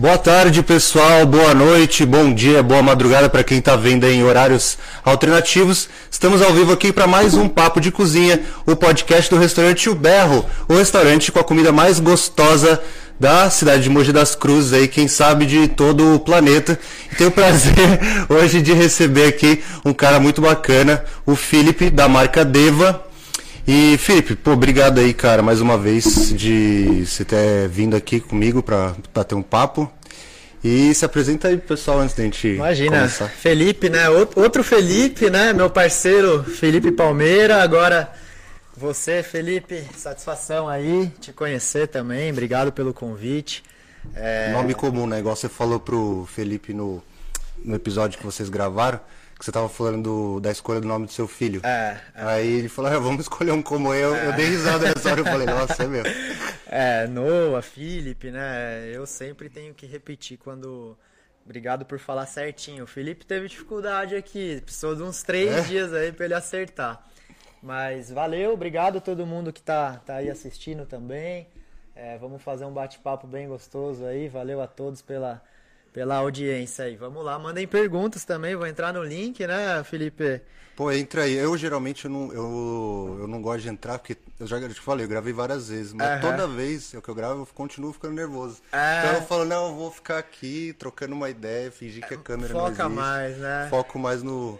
Boa tarde, pessoal. Boa noite, bom dia, boa madrugada para quem está vendo em horários alternativos. Estamos ao vivo aqui para mais um Papo de Cozinha, o podcast do restaurante O Berro, o restaurante com a comida mais gostosa da cidade de Mogi das Cruzes, aí, quem sabe de todo o planeta. E tenho o prazer hoje de receber aqui um cara muito bacana, o Felipe, da marca Deva. E Felipe, pô, obrigado aí, cara, mais uma vez de você ter vindo aqui comigo para bater um papo. E se apresenta aí pro pessoal antes da gente Imagina, começar. Felipe, né? Outro Felipe, né? Meu parceiro Felipe Palmeira. Agora você, Felipe, satisfação aí te conhecer também. Obrigado pelo convite. É... Nome comum, né? Igual você falou pro Felipe no, no episódio que vocês gravaram que você tava falando do, da escolha do nome do seu filho. É. é. Aí ele falou, ah, vamos escolher um como eu. É. Eu dei risada nessa hora, eu falei, nossa, é meu. É, Noah, Felipe, né? Eu sempre tenho que repetir quando. Obrigado por falar certinho. O Felipe teve dificuldade aqui, precisou de uns três é? dias aí para ele acertar. Mas valeu, obrigado a todo mundo que tá, tá aí assistindo também. É, vamos fazer um bate-papo bem gostoso aí. Valeu a todos pela, pela audiência aí. Vamos lá, mandem perguntas também, vou entrar no link, né, Felipe? Pô, entra aí. Eu geralmente eu não, eu, eu não gosto de entrar, porque eu já te falei, eu gravei várias vezes, mas uhum. toda vez que eu gravo eu continuo ficando nervoso. É. Então eu falo, não, eu vou ficar aqui trocando uma ideia, fingir que a câmera Foca não existe. mais, né? Foco mais no,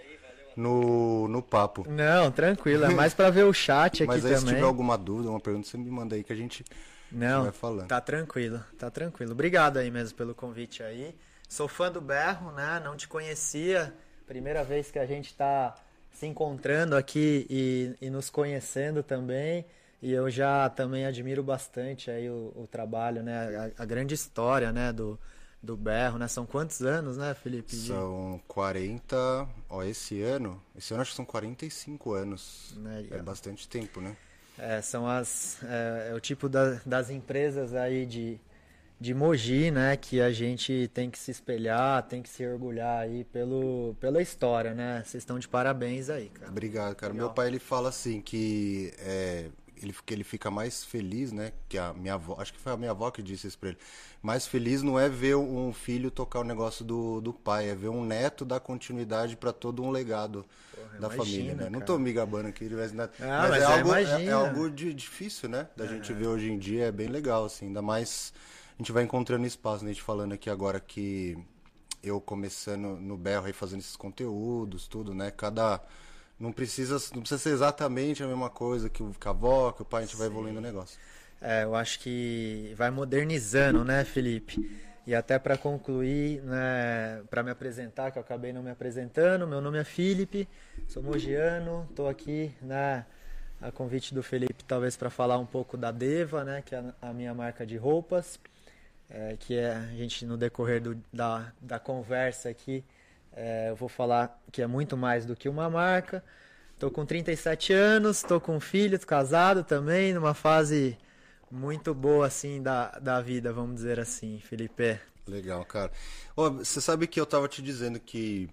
no, no papo. Não, tranquilo, é mais para ver o chat aqui mas aí, também. se tiver alguma dúvida, uma pergunta, você me manda aí que a gente não, vai falando. Tá tranquilo, tá tranquilo. Obrigado aí mesmo pelo convite aí. Sou fã do Berro, né? Não te conhecia. Primeira vez que a gente está se encontrando aqui e, e, nos conhecendo também. E eu já também admiro bastante aí o, o trabalho, né? A, a, grande história, né? Do, do Berro, né? São quantos anos, né, Felipe? São 40, ó, esse ano, esse ano acho que são 45 anos. Né, é bastante tempo, né? É, são as, é, é o tipo da, das empresas aí de, de Mogi, né, que a gente tem que se espelhar, tem que se orgulhar aí pelo, pela história, né? Vocês estão de parabéns aí, cara. Obrigado, cara. Legal. Meu pai ele fala assim que é, ele, que ele fica mais feliz, né? Que a minha avó, acho que foi a minha avó que disse isso pra ele. Mais feliz não é ver um filho tocar o negócio do, do pai, é ver um neto dar continuidade para todo um legado Porra, da imagina, família, né? Cara. Não tô me gabando aqui, mas, ah, mas, mas é, algo, é, é, algo de, difícil, né? Da gente ver hoje em dia, é bem legal, assim, ainda mais a gente vai encontrando espaço, né? A gente falando aqui agora que eu começando no berro aí fazendo esses conteúdos, tudo, né? Cada não precisa não precisa ser exatamente a mesma coisa que, o, que a avó, que o pai, a gente Sim. vai evoluindo o negócio. É, eu acho que vai modernizando, né, Felipe? E até para concluir, né, para me apresentar, que eu acabei não me apresentando, meu nome é Felipe, sou mogiano, estou aqui né, a convite do Felipe, talvez para falar um pouco da Deva, né, que é a minha marca de roupas é, que é a gente no decorrer do, da, da conversa aqui, é, eu vou falar que é muito mais do que uma marca. Estou com 37 anos, estou com filhos, casado também, numa fase muito boa assim da, da vida, vamos dizer assim, Felipe. Legal, cara. Você sabe que eu estava te dizendo que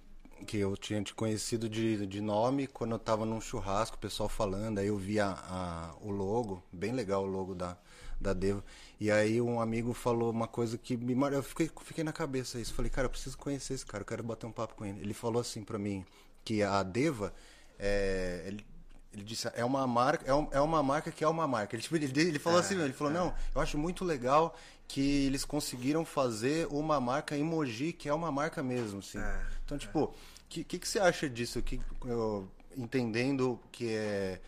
que eu tinha te conhecido de, de nome quando eu estava num churrasco, o pessoal falando, aí eu vi a, a, o logo, bem legal o logo da, da Deva. E aí um amigo falou uma coisa que me eu fiquei, fiquei na cabeça isso. Falei, cara, eu preciso conhecer esse cara, eu quero bater um papo com ele. Ele falou assim para mim que a Deva é, ele, ele disse é uma marca é, um, é uma marca que é uma marca ele, tipo, ele, ele falou é, assim ele falou é. não eu acho muito legal que eles conseguiram fazer uma marca emoji que é uma marca mesmo assim é, então tipo o que, que, que você acha disso que eu, entendendo que é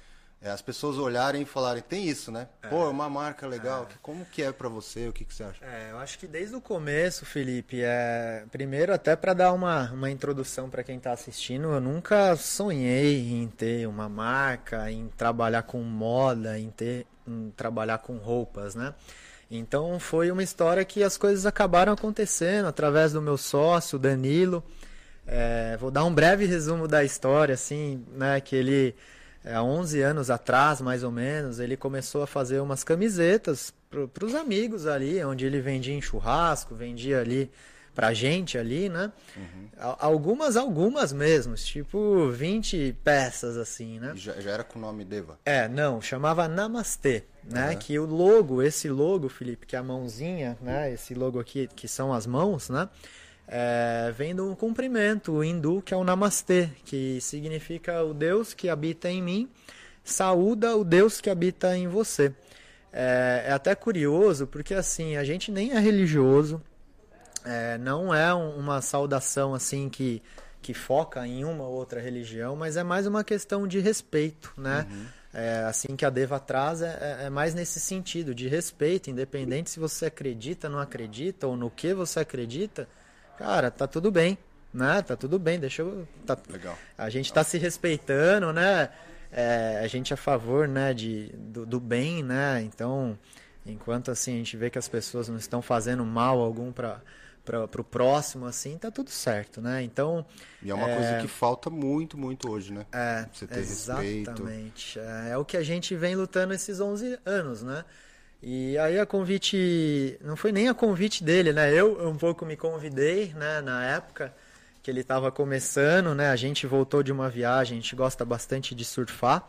é, as pessoas olharem e falarem, tem isso, né? É. Pô, é uma marca legal. É. Como que é para você? O que, que você acha? É, eu acho que desde o começo, Felipe, é... primeiro até para dar uma, uma introdução para quem está assistindo, eu nunca sonhei em ter uma marca, em trabalhar com moda, em ter em trabalhar com roupas, né? Então foi uma história que as coisas acabaram acontecendo através do meu sócio, Danilo. É, vou dar um breve resumo da história, assim, né? Que ele há 11 anos atrás, mais ou menos, ele começou a fazer umas camisetas para os amigos ali, onde ele vendia em churrasco, vendia ali pra gente ali, né? Uhum. Algumas, algumas mesmo, tipo 20 peças assim, né? Já, já, era com o nome Deva? É, não, chamava Namastê, né? Uhum. Que o logo, esse logo, Felipe, que é a mãozinha, né? Esse logo aqui, que são as mãos, né? É, vem de um cumprimento hindu que é o Namastê, que significa o Deus que habita em mim, saúda o Deus que habita em você. É, é até curioso, porque assim, a gente nem é religioso, é, não é uma saudação assim que, que foca em uma ou outra religião, mas é mais uma questão de respeito, né? Uhum. É, assim que a Deva traz é, é, é, mais nesse sentido de respeito, independente se você acredita, não acredita ou no que você acredita, cara, tá tudo bem, né? Tá tudo bem, deixa eu. Tá, Legal. A gente tá se respeitando, né? É, a gente é a favor, né, de, do, do bem, né? Então, enquanto assim a gente vê que as pessoas não estão fazendo mal algum para para o próximo, assim, tá tudo certo, né? Então. E é uma é... coisa que falta muito, muito hoje, né? É, Você ter exatamente. É, é, o que a gente vem lutando esses 11 anos, né? E aí a convite. Não foi nem a convite dele, né? Eu um pouco me convidei, né, na época que ele estava começando, né? A gente voltou de uma viagem, a gente gosta bastante de surfar.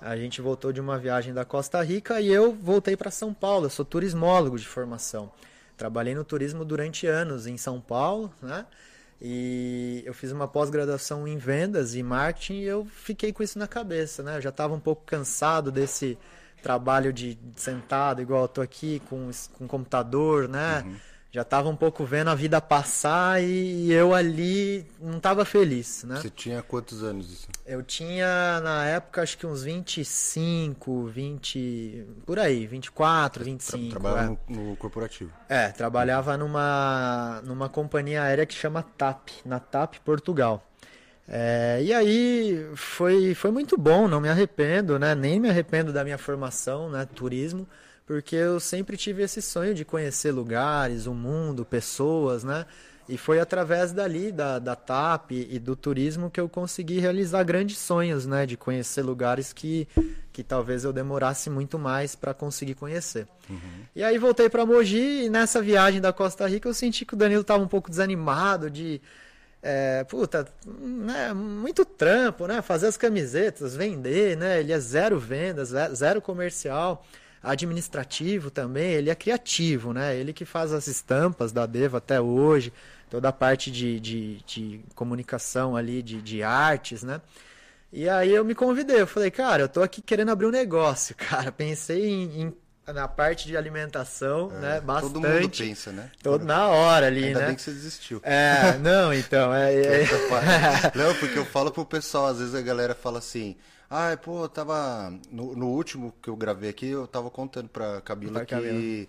A gente voltou de uma viagem da Costa Rica e eu voltei para São Paulo. Eu sou turismólogo de formação. Trabalhei no turismo durante anos em São Paulo, né? E eu fiz uma pós-graduação em vendas e marketing e eu fiquei com isso na cabeça, né? Eu já estava um pouco cansado desse trabalho de sentado, igual eu tô aqui, com, com computador, né? Uhum já estava um pouco vendo a vida passar e eu ali não estava feliz, né? Você tinha quantos anos isso? Eu tinha na época acho que uns 25, 20, por aí, 24, 25. Tra trabalhava é. no, no, corporativo. É, trabalhava numa numa companhia aérea que chama TAP, na TAP Portugal. É, e aí foi, foi muito bom, não me arrependo, né? Nem me arrependo da minha formação, né? Turismo porque eu sempre tive esse sonho de conhecer lugares, o mundo, pessoas, né? E foi através dali, da, da TAP e do turismo, que eu consegui realizar grandes sonhos, né? De conhecer lugares que, que talvez eu demorasse muito mais para conseguir conhecer. Uhum. E aí voltei para Mogi e nessa viagem da Costa Rica eu senti que o Danilo estava um pouco desanimado de... É, puta, né, muito trampo, né? Fazer as camisetas, vender, né? Ele é zero vendas, zero comercial administrativo também, ele é criativo, né? Ele que faz as estampas da Deva até hoje, toda a parte de, de, de comunicação ali, de, de artes, né? E aí eu me convidei, eu falei, cara, eu tô aqui querendo abrir um negócio, cara. Pensei em, em na parte de alimentação, é, né? Bastante. Todo mundo pensa, né? Todo na hora ali, Ainda né? bem que você desistiu. É, não, então. É, é... não, porque eu falo pro pessoal, às vezes a galera fala assim. Ah, pô, eu tava. No, no, último que eu gravei aqui, eu tava contando pra Cabila que,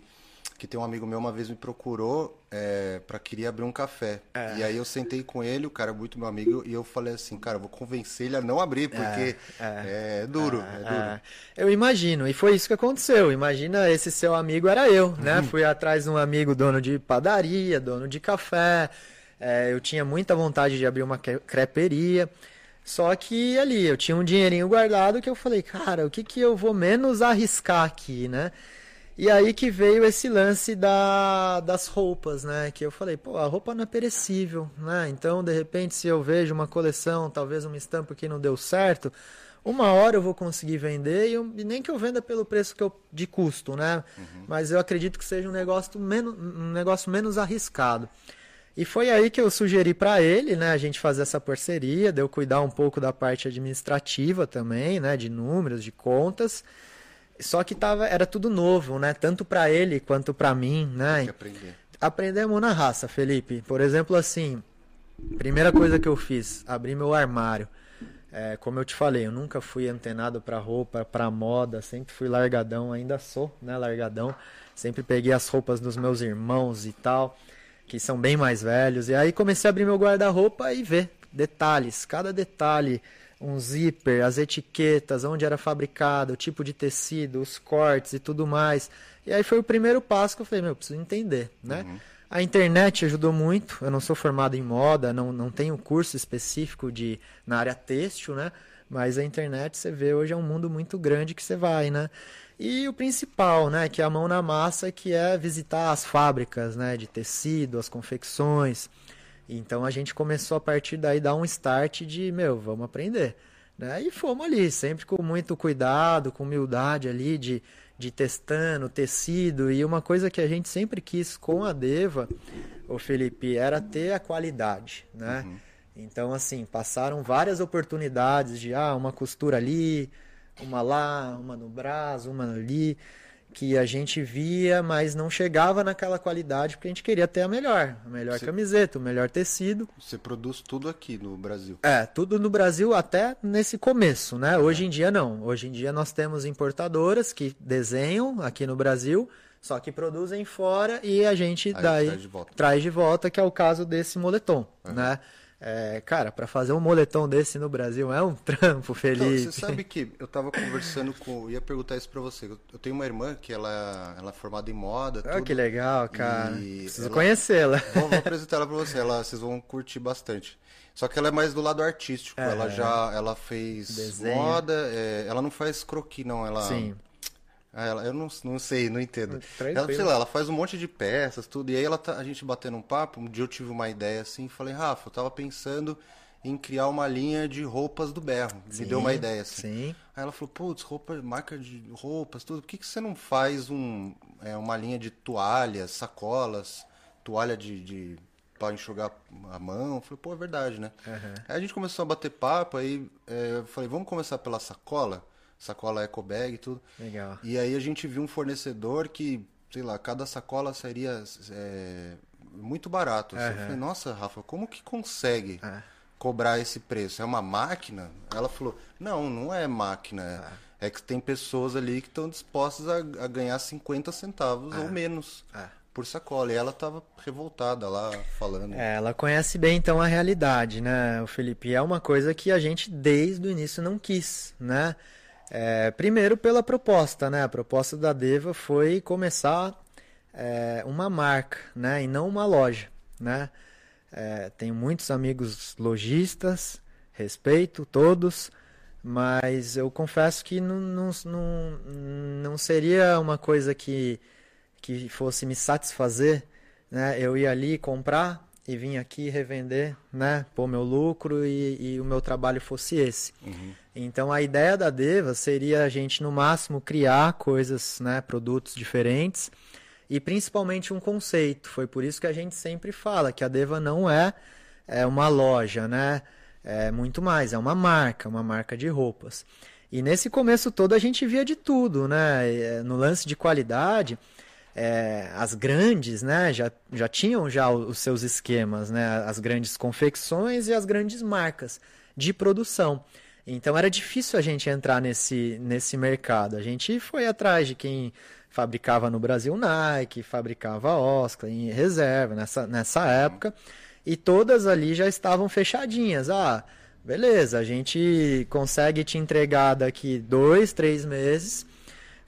que tem um amigo meu uma vez me procurou é, pra queria abrir um café. É. E aí eu sentei com ele, o cara é muito meu amigo, e eu falei assim, cara, eu vou convencer ele a não abrir, porque é, é, é duro, é, duro. É. Eu imagino, e foi isso que aconteceu. Imagina, esse seu amigo era eu, né? Uhum. Fui atrás de um amigo dono de padaria, dono de café. eu tinha muita vontade de abrir uma creperia. Só que ali eu tinha um dinheirinho guardado que eu falei, cara, o que, que eu vou menos arriscar aqui, né? E aí que veio esse lance da, das roupas, né? Que eu falei, pô, a roupa não é perecível, né? Então, de repente, se eu vejo uma coleção, talvez uma estampa que não deu certo, uma hora eu vou conseguir vender e, eu, e nem que eu venda pelo preço que eu, de custo, né? Uhum. Mas eu acredito que seja um negócio menos, um negócio menos arriscado. E foi aí que eu sugeri para ele, né, a gente fazer essa parceria, de eu cuidar um pouco da parte administrativa também, né, de números, de contas. Só que tava, era tudo novo, né, tanto para ele quanto para mim, né? Tem que aprender. Aprendemos na raça, Felipe. Por exemplo, assim, primeira coisa que eu fiz, abri meu armário. É, como eu te falei, eu nunca fui antenado para roupa, para moda, sempre fui largadão, ainda sou, né, largadão. Sempre peguei as roupas dos meus irmãos e tal que são bem mais velhos. E aí comecei a abrir meu guarda-roupa e ver detalhes, cada detalhe, um zíper, as etiquetas, onde era fabricado, o tipo de tecido, os cortes e tudo mais. E aí foi o primeiro passo que eu falei, meu, eu preciso entender, né? Uhum. A internet ajudou muito. Eu não sou formado em moda, não, não tenho curso específico de na área têxtil, né? Mas a internet, você vê, hoje é um mundo muito grande que você vai, né? E o principal, né, que é a mão na massa, que é visitar as fábricas, né, de tecido, as confecções. Então a gente começou a partir daí dar um start de, meu, vamos aprender. Né? E fomos ali, sempre com muito cuidado, com humildade ali, de, de testando tecido. E uma coisa que a gente sempre quis com a Deva, o Felipe, era ter a qualidade, né? Uhum. Então, assim, passaram várias oportunidades de, ah, uma costura ali, uma lá, uma no braço, uma ali que a gente via, mas não chegava naquela qualidade porque a gente queria ter a melhor, a melhor Você... camiseta, o melhor tecido. Você produz tudo aqui no Brasil? É, tudo no Brasil até nesse começo, né? Hoje em dia não. Hoje em dia nós temos importadoras que desenham aqui no Brasil, só que produzem fora e a gente Aí daí traz de, traz de volta, que é o caso desse moletom, uhum. né? É, cara, para fazer um moletom desse no Brasil é um trampo, Felipe. Então, você sabe que eu tava conversando com. Eu ia perguntar isso pra você. Eu tenho uma irmã que ela, ela é formada em moda. Ah, que legal, cara. Preciso ela... conhecê-la. Vou, vou apresentar ela pra você. Ela, vocês vão curtir bastante. Só que ela é mais do lado artístico. É, ela já ela fez moda. É, ela não faz croquis, não. Ela, Sim. Ah, ela, eu não, não sei, não entendo. Ela, sei lá, ela faz um monte de peças, tudo. E aí ela tá, a gente batendo um papo, um dia eu tive uma ideia assim, falei, Rafa, eu tava pensando em criar uma linha de roupas do berro. Sim, Me deu uma ideia assim. Sim. Aí ela falou, putz, roupa, marca de roupas, tudo. Por que, que você não faz um, é, uma linha de toalhas, sacolas, toalha de, de para enxugar a mão? Eu falei, pô, é verdade, né? Uhum. Aí a gente começou a bater papo, aí é, eu falei, vamos começar pela sacola? Sacola eco bag e tudo. Legal. E aí a gente viu um fornecedor que, sei lá, cada sacola seria é, muito barato. Uhum. Eu falei, nossa, Rafa, como que consegue uhum. cobrar esse preço? É uma máquina? Ela falou, não, não é máquina. Uhum. É que tem pessoas ali que estão dispostas a, a, ganhar 50 centavos ou menos por sacola. E ela estava revoltada lá falando. É, ela conhece bem então a realidade, né, o Felipe? É uma coisa que a gente desde o início não quis, né? É, primeiro pela proposta, né? A proposta da Deva foi começar é, uma marca, né? E não uma loja, né? É, tenho muitos amigos lojistas, respeito todos, mas eu confesso que não, não, não, não seria uma coisa que, que fosse me satisfazer, né? Eu ir ali comprar e vim aqui revender, né? Pôr meu lucro e, e o meu trabalho fosse esse. Uhum. Então a ideia da Deva seria a gente no máximo criar coisas, né, produtos diferentes e principalmente um conceito. Foi por isso que a gente sempre fala que a Deva não é, é uma loja, né? É muito mais, é uma marca, uma marca de roupas. E nesse começo todo a gente via de tudo, né? É, no lance de qualidade, é, as grandes, né, já, já tinham já os seus esquemas, né? As grandes confecções e as grandes marcas de produção. Então era difícil a gente entrar nesse, nesse mercado. A gente foi atrás de quem fabricava no Brasil Nike, fabricava Oscar em reserva nessa, nessa época. E todas ali já estavam fechadinhas. Ah, beleza, a gente consegue te entregar daqui dois, três meses.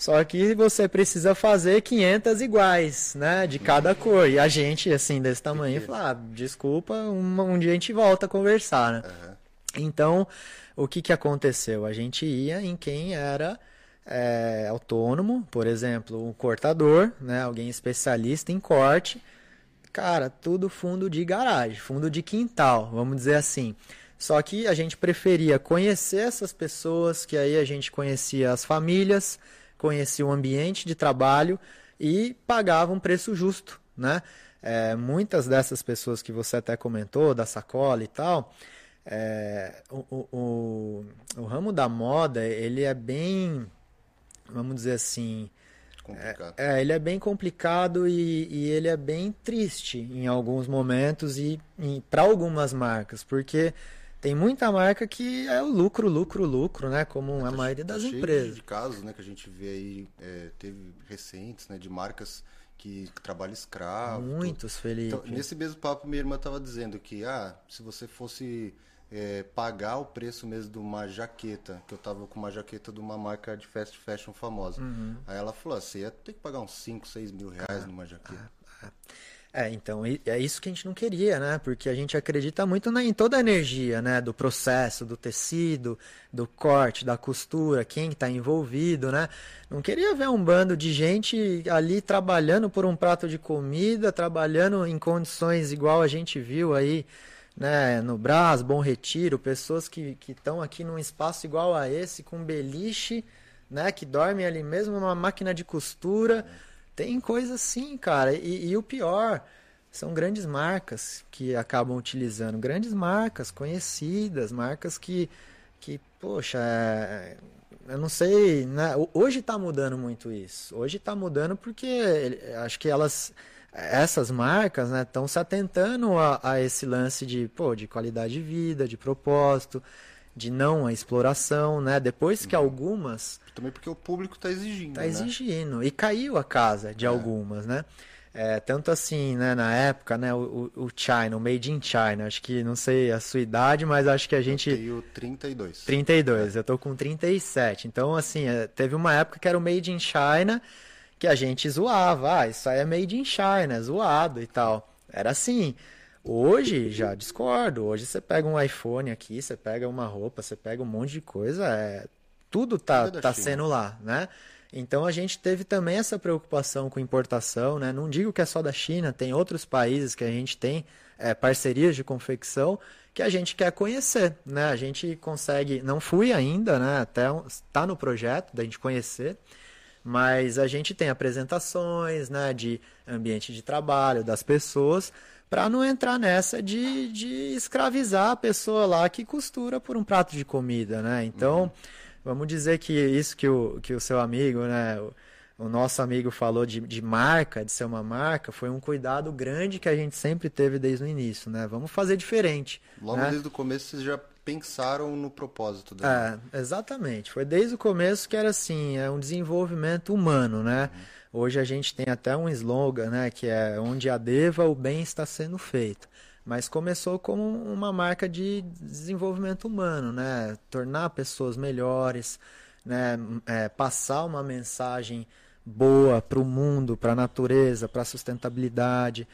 Só que você precisa fazer 500 iguais, né? De cada cor. E a gente, assim, desse tamanho, fala, ah, desculpa, um, um dia a gente volta a conversar, né? Uhum. Então, o que, que aconteceu? A gente ia em quem era é, autônomo, por exemplo, um cortador, né, alguém especialista em corte. Cara, tudo fundo de garagem, fundo de quintal, vamos dizer assim. Só que a gente preferia conhecer essas pessoas, que aí a gente conhecia as famílias, conhecia o ambiente de trabalho e pagava um preço justo, né? É, muitas dessas pessoas que você até comentou, da sacola e tal, é, o, o, o, ramo da moda, ele é bem, vamos dizer assim, complicado. É, é, ele é bem complicado e, e, ele é bem triste em alguns momentos e, e para algumas marcas, porque tem muita marca que é o lucro, lucro, lucro, né? Como é, tá, a maioria das tá empresas. de casos, né, que a gente vê aí, é, teve recentes, né, de marcas que trabalham escravo. Muitos, Felipe. Então, nesse mesmo papo, minha irmã estava dizendo que, ah, se você fosse é, pagar o preço mesmo de uma jaqueta, que eu tava com uma jaqueta de uma marca de fast fashion famosa. Uhum. Aí ela falou, você ia ter que pagar uns 5, 6 mil reais ah, numa jaqueta. Ah, ah. É, então, é isso que a gente não queria, né? Porque a gente acredita muito na, em toda a energia, né? Do processo, do tecido, do corte, da costura, quem está envolvido, né? Não queria ver um bando de gente ali trabalhando por um prato de comida, trabalhando em condições igual a gente viu aí, né? No Brás, Bom Retiro, pessoas que estão aqui num espaço igual a esse, com beliche, né? Que dormem ali mesmo numa máquina de costura. Tem coisa assim, cara. E, e, o pior, são grandes marcas que acabam utilizando. Grandes marcas, conhecidas, marcas que, que poxa, é, eu não sei. Né? Hoje está mudando muito isso. Hoje está mudando porque acho que elas. Essas marcas estão né, se atentando a, a esse lance de, pô, de qualidade de vida, de propósito, de não a exploração, né? Depois que uhum. algumas também porque o público está exigindo. Está né? exigindo. E caiu a casa de é. algumas, né? É, tanto assim, né, na época, né, o, o China, o Made in China, acho que, não sei a sua idade, mas acho que a gente... Eu tenho 32. 32, é. eu tô com 37. Então, assim, é, teve uma época que era o Made in China, que a gente zoava, ah, isso aí é Made in China, zoado e tal. Era assim. Hoje, já discordo, hoje você pega um iPhone aqui, você pega uma roupa, você pega um monte de coisa, é tudo tá, tá sendo lá, né? Então a gente teve também essa preocupação com importação, né? Não digo que é só da China, tem outros países que a gente tem é, parcerias de confecção que a gente quer conhecer, né? A gente consegue, não fui ainda, né? Até está no projeto da gente conhecer, mas a gente tem apresentações, né? De ambiente de trabalho das pessoas para não entrar nessa de, de escravizar a pessoa lá que costura por um prato de comida, né? Então uhum Vamos dizer que isso que o, que o seu amigo, né, o, o nosso amigo falou de, de marca, de ser uma marca, foi um cuidado grande que a gente sempre teve desde o início, né? Vamos fazer diferente. Logo né? desde o começo vocês já pensaram no propósito dela. É, exatamente. Foi desde o começo que era assim, é um desenvolvimento humano, né? Uhum. Hoje a gente tem até um slogan, né, que é onde a deva o bem está sendo feito mas começou como uma marca de desenvolvimento humano, né? Tornar pessoas melhores, né? É, passar uma mensagem boa para o mundo, para a natureza, para a sustentabilidade.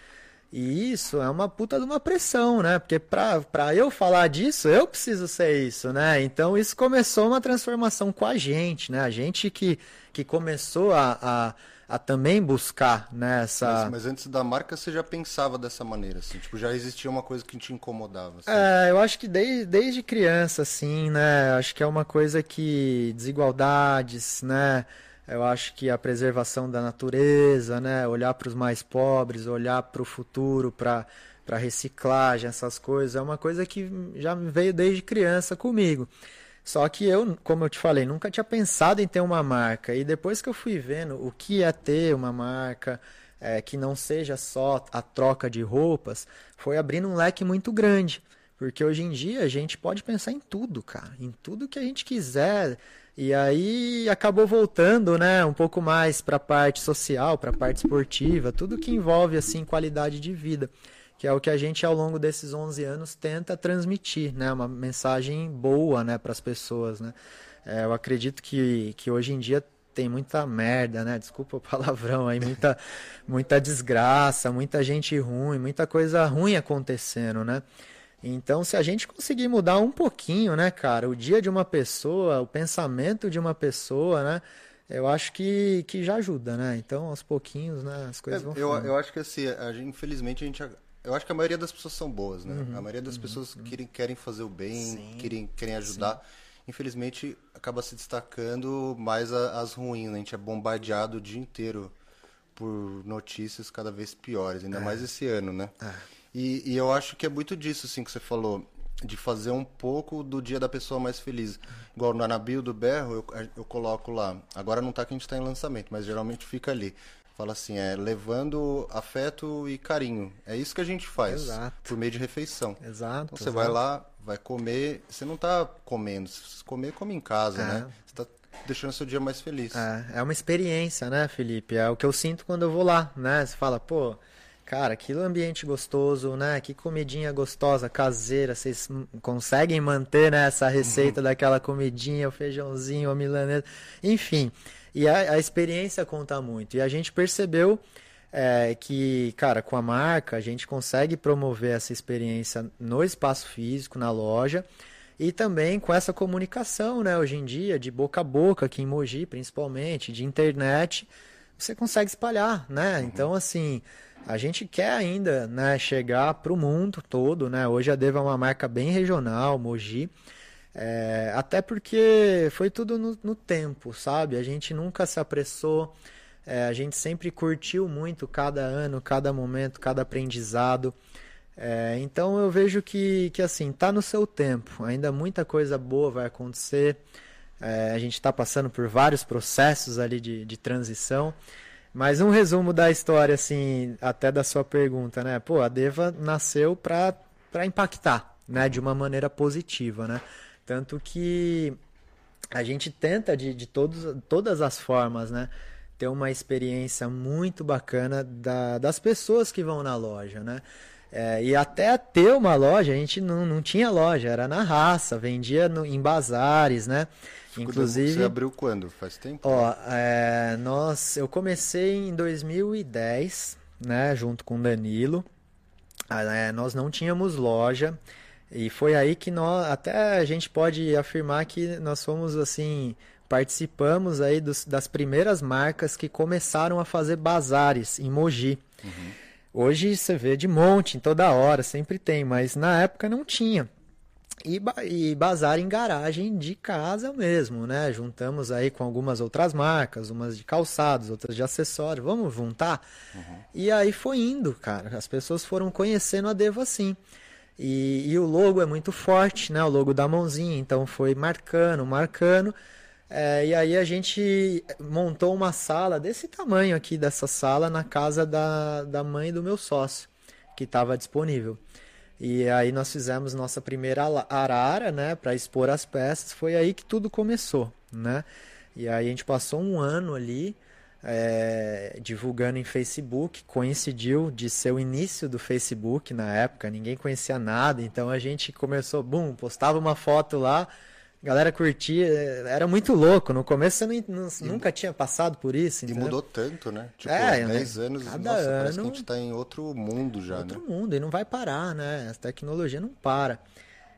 E isso é uma puta de uma pressão, né? Porque para eu falar disso, eu preciso ser isso, né? Então isso começou uma transformação com a gente, né? A gente que, que começou a, a a também buscar nessa. Né, mas, mas, antes da marca você já pensava dessa maneira, assim, tipo, já existia uma coisa que te incomodava. Assim. É, eu acho que desde, desde criança, assim, né? Acho que é uma coisa que desigualdades, né? Eu acho que a preservação da natureza, né? Olhar para os mais pobres, olhar para o futuro, para para reciclagem, essas coisas, é uma coisa que já veio desde criança comigo. Só que eu, como eu te falei, nunca tinha pensado em ter uma marca. E depois que eu fui vendo o que é ter uma marca, é, que não seja só a troca de roupas, foi abrindo um leque muito grande. Porque hoje em dia a gente pode pensar em tudo, cara. Em tudo que a gente quiser. E aí acabou voltando, né, um pouco mais para a parte social, para a parte esportiva, tudo que envolve assim qualidade de vida que é o que a gente ao longo desses 11 anos tenta transmitir, né? Uma mensagem boa, né, para as pessoas, né? É, eu acredito que, que hoje em dia tem muita merda, né? Desculpa o palavrão aí, muita, muita desgraça, muita gente ruim, muita coisa ruim acontecendo, né? Então, se a gente conseguir mudar um pouquinho, né, cara, o dia de uma pessoa, o pensamento de uma pessoa, né? Eu acho que, que já ajuda, né? Então, aos pouquinhos, né, as coisas é, vão eu, eu acho que assim, a gente, infelizmente a gente eu acho que a maioria das pessoas são boas, né? Uhum, a maioria das uhum, pessoas uhum. querem, querem fazer o bem, querem, querem ajudar. Sim. Infelizmente, acaba se destacando mais a, as ruins, né? A gente é bombardeado o dia inteiro por notícias cada vez piores, ainda é. mais esse ano, né? É. E, e, eu acho que é muito disso, assim, que você falou, de fazer um pouco do dia da pessoa mais feliz. Igual no Anabil do Berro, eu, eu coloco lá, agora não tá que a gente está em lançamento, mas geralmente fica ali. Fala assim, é levando afeto e carinho. É isso que a gente faz. Exato. Por meio de refeição. Exato. Então você exato. vai lá, vai comer. Você não está comendo. Se comer, come em casa, é. né? Você está deixando seu dia mais feliz. É, é uma experiência, né, Felipe? É o que eu sinto quando eu vou lá, né? Você fala, pô, cara, que ambiente gostoso, né? Que comidinha gostosa, caseira. Vocês conseguem manter né, essa receita uhum. daquela comidinha, o feijãozinho, a milanesa. Enfim. E a, a experiência conta muito. E a gente percebeu é que, cara, com a marca a gente consegue promover essa experiência no espaço físico, na loja, e também com essa comunicação, né, hoje em dia, de boca a boca, aqui em Mogi principalmente, de internet, você consegue espalhar, né? Uhum. Então, assim, a gente quer ainda né, chegar para o mundo todo, né? Hoje a Deva é uma marca bem regional, Mogi, é, até porque foi tudo no, no, tempo, sabe? A gente nunca se apressou, é, a gente sempre curtiu muito cada ano, cada momento, cada aprendizado. É, então eu vejo que, que assim, tá no seu tempo, ainda muita coisa boa vai acontecer. É, a gente está passando por vários processos ali de, de transição. Mas um resumo da história, assim, até da sua pergunta, né? Pô, a Deva nasceu para impactar, né? De uma maneira positiva, né? Tanto que a gente tenta de, de todos, todas as formas, né? Ter uma experiência muito bacana da, das pessoas que vão na loja, né? É, e até ter uma loja, a gente não, não tinha loja, era na raça, vendia no, em bazares, né? Inclusive. Você abriu quando? Faz tempo? Ó, é, nós, eu comecei em 2010, né? Junto com o Danilo. Ah, é, nós não tínhamos loja. E foi aí que nós, até a gente pode afirmar que nós fomos assim, participamos aí dos, das primeiras marcas que começaram a fazer bazares em Mogi. Uhum. Hoje você vê de monte, em toda hora, sempre tem, mas na época não tinha. E, e bazar em garagem de casa mesmo, né? Juntamos aí com algumas outras marcas, umas de calçados, outras de acessórios, vamos juntar? Uhum. E aí foi indo, cara. As pessoas foram conhecendo a Devo assim. E, e, o logo é muito forte, né? O logo da mãozinha, então foi marcando, marcando. É, e aí a gente montou uma sala desse tamanho aqui, dessa sala, na casa da, da mãe do meu sócio, que estava disponível. E aí nós fizemos nossa primeira arara, né, para expor as peças. Foi aí que tudo começou, né? E aí a gente passou um ano ali é, divulgando em Facebook, coincidiu de ser o início do Facebook na época, ninguém conhecia nada, então a gente começou, bum, postava uma foto lá, galera curtia, era muito louco. No começo você não, nunca tinha passado por isso. E mudou tanto, né? Tipo, é, 10 anos, cada nossa, ano, parece que a gente tá em outro mundo já, outro né? Outro mundo, e não vai parar, né? A tecnologia não para.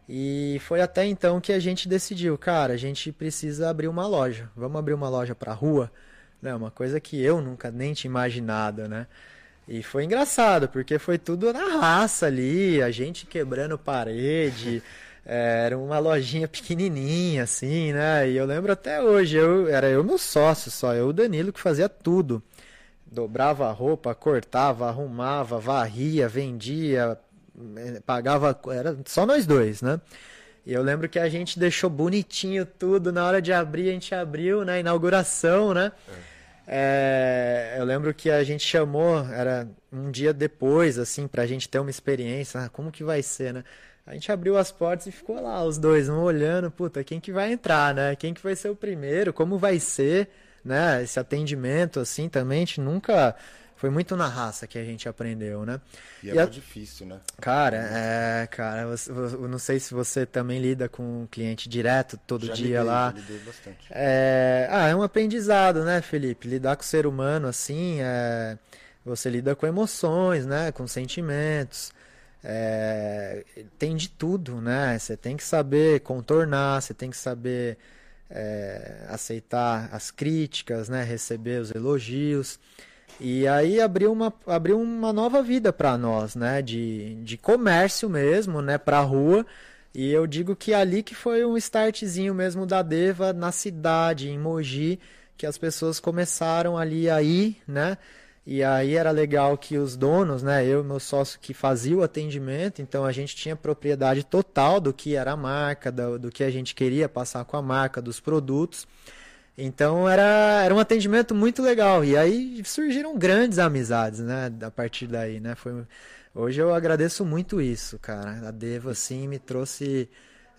E foi até então que a gente decidiu, cara, a gente precisa abrir uma loja. Vamos abrir uma loja pra rua? Né? Uma coisa que eu nunca nem tinha imaginado, né? E foi engraçado, porque foi tudo na raça ali, a gente quebrando parede. é, era uma lojinha pequenininha, assim, né? E eu lembro até hoje, eu, era eu meu sócio só, eu o Danilo que fazia tudo. Dobrava a roupa, cortava, arrumava, varria, vendia, eh, pagava. Era só nós dois, né? E eu lembro que a gente deixou bonitinho tudo. Na hora de abrir, a gente abriu na inauguração, né? É. É, eu lembro que a gente chamou, era um dia depois, assim, pra gente ter uma experiência. Ah, como que vai ser, né? A gente abriu as portas e ficou lá, os dois, um olhando, puta, quem que vai entrar, né? Quem que vai ser o primeiro? Como vai ser, né? Esse atendimento, assim, também, a gente nunca foi muito na raça que a gente aprendeu, né? E é e a... difícil, né? Cara, é, cara, eu não sei se você também lida com um cliente direto todo Já dia lidei, lá. Lidei bastante. É... Ah, é um aprendizado, né, Felipe? Lidar com o ser humano assim, é... você lida com emoções, né? Com sentimentos. É... Tem de tudo, né? Você tem que saber contornar, você tem que saber é... aceitar as críticas, né? Receber os elogios. E aí abriu uma, abriu uma nova vida para nós, né? De, de comércio mesmo, né? Para rua. E eu digo que ali que foi um startzinho mesmo da Deva na cidade, em Mogi, que as pessoas começaram ali a ir, né? E aí era legal que os donos, né? Eu e meu sócio que fazia o atendimento, então a gente tinha propriedade total do que era a marca, do, do que a gente queria passar com a marca, dos produtos. Então era, era um atendimento muito legal. E aí surgiram grandes amizades, né? A partir daí, né? Foi, hoje eu agradeço muito isso, cara. A Devo, assim, me trouxe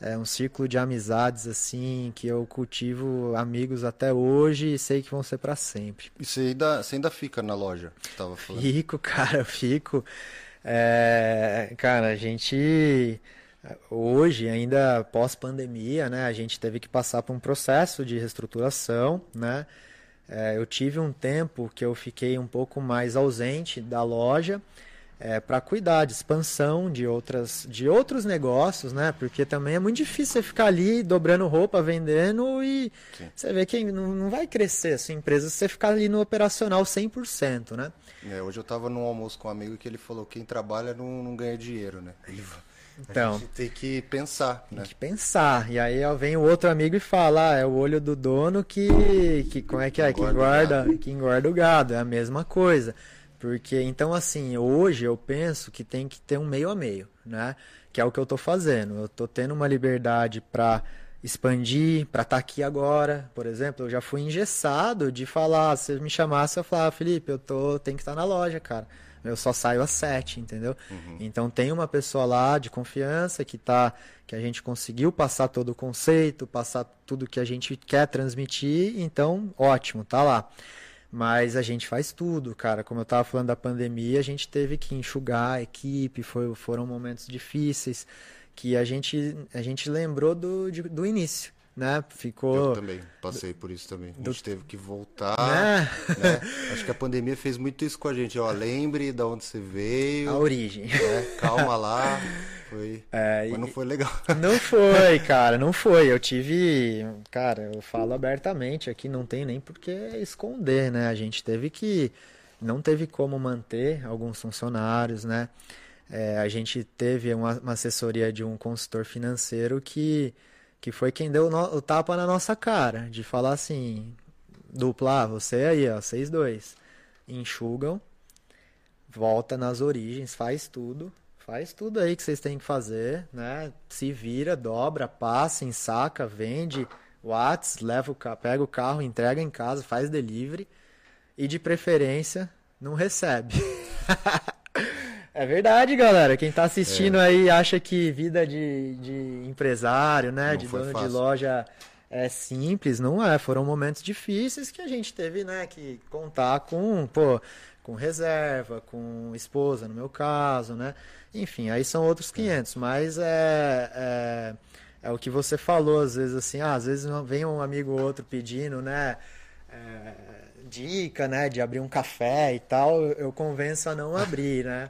é, um círculo de amizades, assim, que eu cultivo amigos até hoje e sei que vão ser para sempre. E você ainda, você ainda fica na loja? Tava falando. Fico, cara, fico. É, cara, a gente Hoje, ainda pós-pandemia, né, a gente teve que passar por um processo de reestruturação, né? É, eu tive um tempo que eu fiquei um pouco mais ausente da loja é, para cuidar de expansão de, outras, de outros negócios, né? Porque também é muito difícil você ficar ali dobrando roupa, vendendo e Sim. você vê que não, não vai crescer a sua empresa se você ficar ali no operacional 100%, né? É, hoje eu estava num almoço com um amigo que ele falou que quem trabalha não, não ganha dinheiro, né? Ele então, a gente tem que pensar, tem né? que pensar. E aí vem o outro amigo e fala, ah, é o olho do dono que, que como é que é, que engorda, que engorda o gado, é a mesma coisa. Porque então assim, hoje eu penso que tem que ter um meio a meio, né? Que é o que eu estou fazendo. Eu estou tendo uma liberdade para expandir, para estar tá aqui agora, por exemplo, eu já fui engessado de falar, se me chamasse eu falar, ah, Felipe, eu tô, tem que estar tá na loja, cara eu só saio às sete, entendeu? Uhum. Então tem uma pessoa lá de confiança que tá, que a gente conseguiu passar todo o conceito, passar tudo que a gente quer transmitir, então ótimo, tá lá. Mas a gente faz tudo, cara. Como eu tava falando da pandemia, a gente teve que enxugar a equipe, foi, foram momentos difíceis que a gente, a gente lembrou do, de, do início né? Ficou. Eu também passei por isso também. A gente teve que voltar. É. Né? Acho que a pandemia fez muito isso com a gente. Ó, lembre de onde você veio. A origem. Né? Calma lá. Foi. É, Mas não foi legal. Não foi, cara, não foi. Eu tive. Cara, eu falo abertamente aqui, não tem nem por que esconder, né? A gente teve que. Não teve como manter alguns funcionários, né? É, a gente teve uma, uma assessoria de um consultor financeiro que que foi quem deu o, tapa na nossa cara, de falar assim, dupla, ah, você aí, ó, vocês dois, enxugam, volta nas origens, faz tudo, faz tudo aí que vocês têm que fazer, né? Se vira, dobra, passa, ensaca, vende, Whats, leva o pega o carro, entrega em casa, faz delivery e de preferência não recebe. É verdade, galera. Quem tá assistindo é. aí acha que vida de, de empresário, né? Não de dono fácil. de loja é simples, não é. Foram momentos difíceis que a gente teve, né, que contar com, pô, com reserva, com esposa, no meu caso, né? Enfim, aí são outros 500, é. mas é, é, é, o que você falou, às vezes assim, ah, às vezes vem um amigo ou outro pedindo, né? É, dica, né, de abrir um café e tal, eu convenço a não abrir, né?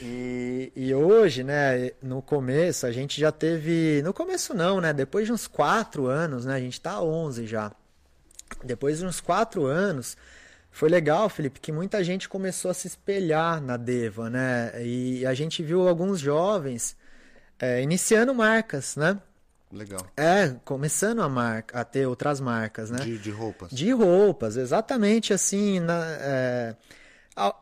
E, e hoje, né, no começo, a gente já teve. No começo não, né? Depois de uns quatro anos, né? A gente tá 11 já. Depois de uns quatro anos, foi legal, Felipe, que muita gente começou a se espelhar na Deva, né? E a gente viu alguns jovens é, iniciando marcas, né? Legal. É, começando a, marca, a ter outras marcas, né? De, de roupas. De roupas, exatamente assim. Na, é,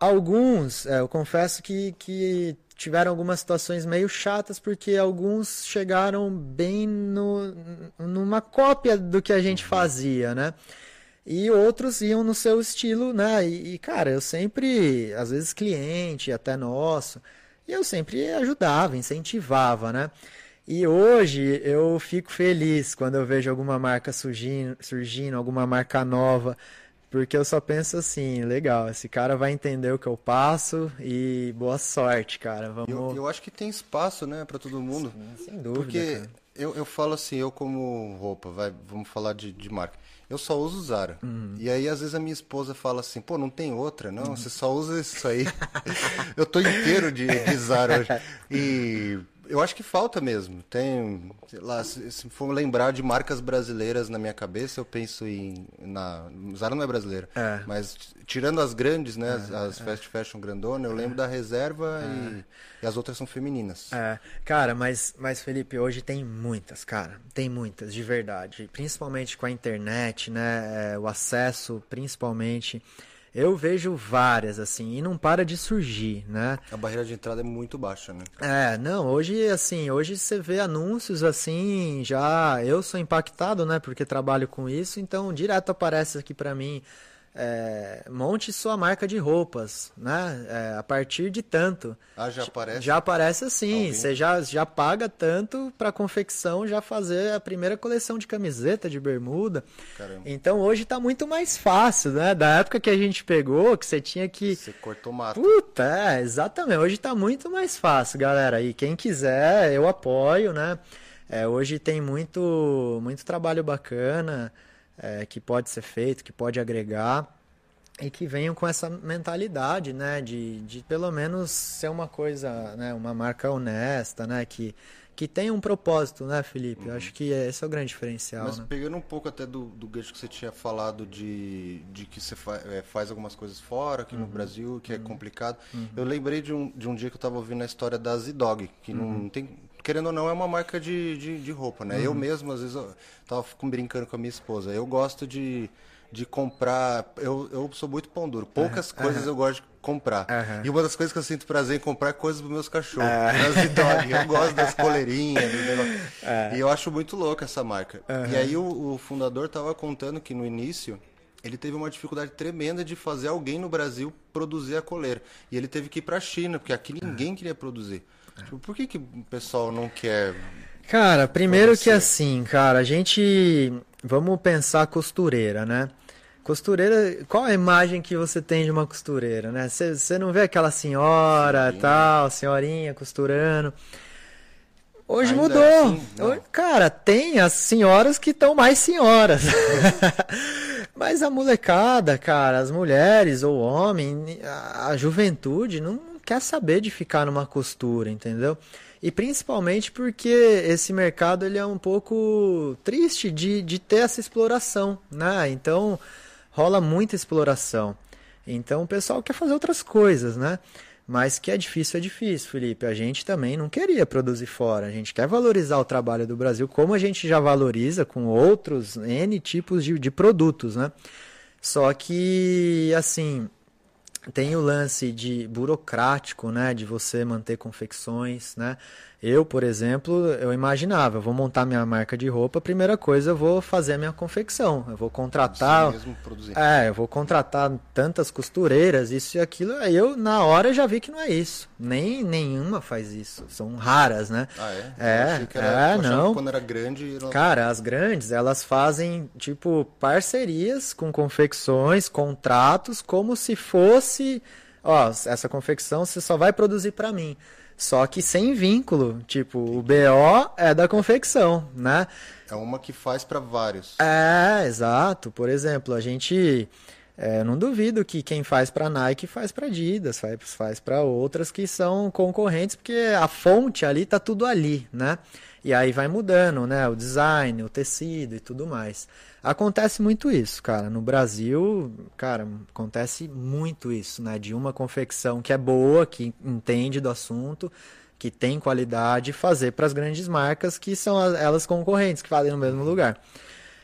alguns, é, eu confesso que, que tiveram algumas situações meio chatas, porque alguns chegaram bem no, numa cópia do que a gente uhum. fazia, né? E outros iam no seu estilo, né? E, e, cara, eu sempre, às vezes cliente, até nosso, e eu sempre ajudava, incentivava, né? E hoje eu fico feliz quando eu vejo alguma marca surgindo, surgindo alguma marca nova, porque eu só penso assim, legal, esse cara vai entender o que eu passo e boa sorte, cara. Vamos... Eu, eu acho que tem espaço, né, para todo mundo. Sim, sem dúvida. Porque eu, eu falo assim, eu como roupa, vai, vamos falar de, de marca. Eu só uso Zara. Uhum. E aí, às vezes, a minha esposa fala assim, pô, não tem outra, não? Uhum. Você só usa isso aí. eu tô inteiro de, de Zara hoje. E eu acho que falta mesmo. Tem, lá, se, for lembrar de marcas brasileiras na minha cabeça, eu penso em na Zara não é brasileira, é. mas tirando as grandes, né, é, as, é. fast fashion grandona, eu lembro é. da reserva e, é. e, as outras são femininas. É, cara, mas mas Felipe, hoje tem muitas, cara, tem muitas de verdade, principalmente com a internet, né, o acesso, principalmente eu vejo várias, assim, e não para de surgir, né? A barreira de entrada é muito baixa, né? É, não, hoje, assim, hoje você vê anúncios, assim, já... Eu sou impactado, né, porque trabalho com isso, então direto aparece aqui para mim é, monte sua marca de roupas, né? É, a partir de tanto. Ah, já aparece? Já aparece assim. Você já, já paga tanto para confecção já fazer a primeira coleção de camiseta, de bermuda. Caramba. Então hoje está muito mais fácil, né? Da época que a gente pegou, que você tinha que. Você cortou mato. Puta, é, exatamente. Hoje está muito mais fácil, galera. E quem quiser, eu apoio, né? É, hoje tem muito, muito trabalho bacana. É, que pode ser feito, que pode agregar e que venham com essa mentalidade, né, de, de pelo menos ser uma coisa, né, uma marca honesta, né, que que tem um propósito, né, Felipe? Uhum. Eu acho que esse é o grande diferencial. Mas né? pegando um pouco até do, do gancho que você tinha falado de, de que você fa, é, faz algumas coisas fora aqui uhum. no Brasil, que é uhum. é complicado. Uhum. Eu lembrei de um, de um dia que eu estava ouvindo a história da Z-Dog, que não uhum. tem. Querendo ou não, é uma marca de, de, de roupa, né? Eu mesmo, às vezes, eu tava brincando com a minha esposa. Eu gosto de de comprar. Eu, eu sou muito pão duro. Poucas uhum. coisas uhum. eu gosto de comprar. Uhum. E uma das coisas que eu sinto prazer em comprar é coisas para meus cachorros. Uhum. Eu gosto das coleirinhas. E eu acho muito louco essa marca. E aí o, o fundador tava contando que no início ele teve uma dificuldade tremenda de fazer alguém no Brasil produzir a coleira. E ele teve que ir para a China, porque aqui ninguém queria produzir. Tipo, por que, que o pessoal não quer. Cara, primeiro que assim, cara, a gente. Vamos pensar costureira, né? Costureira, qual a imagem que você tem de uma costureira, né? Você não vê aquela senhora Sim. tal, senhorinha costurando. Hoje Ainda mudou. É assim, Hoje, cara, tem as senhoras que estão mais senhoras. Mas a molecada, cara, as mulheres ou homem, a juventude não quer saber de ficar numa costura, entendeu? E principalmente porque esse mercado ele é um pouco triste de, de ter essa exploração, né? Então, rola muita exploração. Então o pessoal quer fazer outras coisas, né? Mas que é difícil, é difícil, Felipe. A gente também não queria produzir fora. A gente quer valorizar o trabalho do Brasil, como a gente já valoriza com outros N tipos de, de produtos, né? Só que, assim, tem o lance de burocrático, né? De você manter confecções, né? Eu, por exemplo, eu imaginava, eu vou montar minha marca de roupa, primeira coisa eu vou fazer a minha confecção. Eu vou contratar. Você mesmo produzir. É, eu vou contratar tantas costureiras, isso e aquilo. Aí eu, na hora, já vi que não é isso. Nem nenhuma faz isso. São raras, né? Ah, é? É, era, é não. quando era grande. Não... Cara, as grandes, elas fazem, tipo, parcerias com confecções, contratos, como se fosse. Ó, essa confecção você só vai produzir para mim. Só que sem vínculo. Tipo, o BO é da confecção, né? É uma que faz para vários. É, exato. Por exemplo, a gente. É, não duvido que quem faz para Nike faz para Adidas, faz, faz para outras que são concorrentes, porque a fonte ali tá tudo ali, né? E aí vai mudando, né? O design, o tecido e tudo mais. Acontece muito isso, cara. No Brasil, cara, acontece muito isso, né? De uma confecção que é boa, que entende do assunto, que tem qualidade, fazer para as grandes marcas que são as, elas concorrentes, que fazem no mesmo lugar.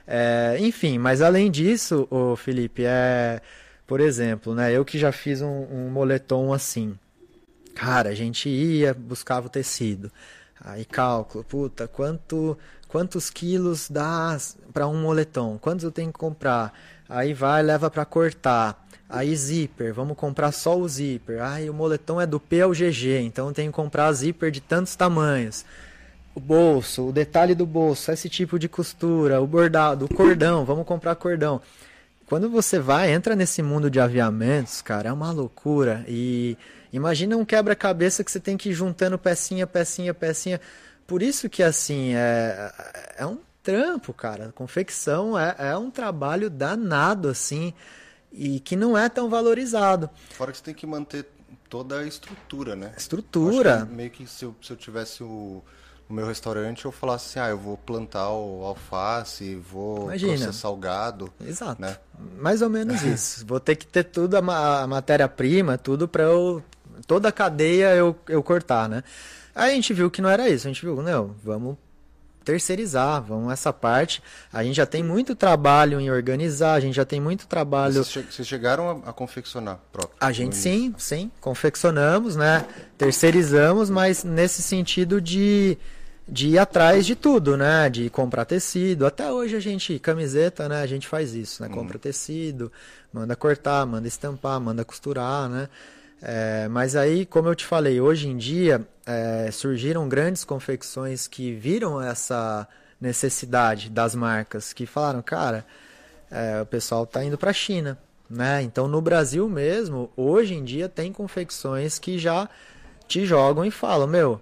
É, enfim, mas além disso, o Felipe, é, por exemplo, né? Eu que já fiz um, um moletom assim. Cara, a gente ia, buscava o tecido. Aí cálculo, puta, quanto quantos quilos dá para um moletom? Quantos eu tenho que comprar? Aí vai, leva para cortar. Aí zíper, vamos comprar só o zíper. Aí o moletom é do P ao GG, então eu tenho que comprar zíper de tantos tamanhos. O bolso, o detalhe do bolso, esse tipo de costura, o bordado, o cordão, vamos comprar cordão. Quando você vai, entra nesse mundo de aviamentos, cara, é uma loucura. E imagina um quebra-cabeça que você tem que ir juntando pecinha, pecinha, pecinha. Por isso que, assim, é, é um trampo, cara. Confecção é, é um trabalho danado, assim, e que não é tão valorizado. Fora que você tem que manter toda a estrutura, né? Estrutura. meio que se eu, se eu tivesse o, o, meu restaurante, eu falasse assim, ah, eu vou plantar o alface, vou Imagina. processar o gado. Exato. Né? Mais ou menos isso. vou ter que ter tudo, a, a matéria-prima, tudo para eu... Toda a cadeia eu, eu cortar, né? Aí a gente viu que não era isso. A gente viu, não, vamos terceirizar, vamos essa parte. A gente já tem muito trabalho em organizar, a gente já tem muito trabalho. Vocês chegaram a, a confeccionar próprio? A gente sim, sim, confeccionamos, né? Terceirizamos, mas nesse sentido de de ir atrás de tudo, né? De comprar tecido. Até hoje a gente, camiseta, né? A gente faz isso, né? Compra uhum. tecido, manda cortar, manda estampar, manda costurar, né? É, mas aí, como eu te falei, hoje em dia é, surgiram grandes confecções que viram essa necessidade das marcas, que falaram, cara, é, o pessoal está indo para a China. Né? Então, no Brasil mesmo, hoje em dia, tem confecções que já te jogam e falam: Meu,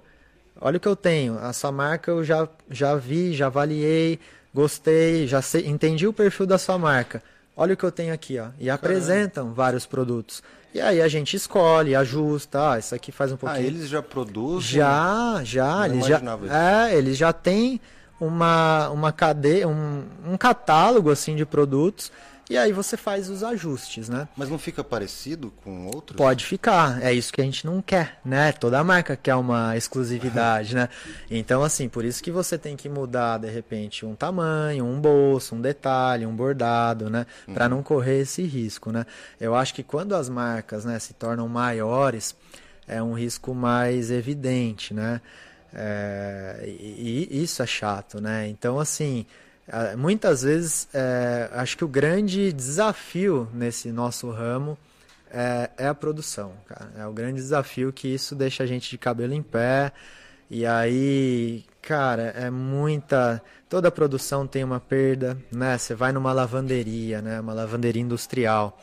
olha o que eu tenho, essa marca eu já, já vi, já avaliei, gostei, já sei, entendi o perfil da sua marca. Olha o que eu tenho aqui, ó. E apresentam vários produtos. E aí a gente escolhe, ajusta, ah, isso aqui faz um Ah, pouquinho. eles já produzem? Já, já, eles já, isso. é, eles já têm uma, uma cadeia, um, um catálogo assim de produtos e aí você faz os ajustes, né? Mas não fica parecido com outros? Pode ficar, é isso que a gente não quer, né? Toda marca quer uma exclusividade, né? Então, assim, por isso que você tem que mudar, de repente, um tamanho, um bolso, um detalhe, um bordado, né? Para não correr esse risco, né? Eu acho que quando as marcas né, se tornam maiores, é um risco mais evidente, né? É, e, e isso é chato, né? Então, assim, muitas vezes, é, acho que o grande desafio nesse nosso ramo é, é a produção, cara. É o grande desafio que isso deixa a gente de cabelo em pé. E aí, cara, é muita. Toda produção tem uma perda, né? Você vai numa lavanderia, né? Uma lavanderia industrial.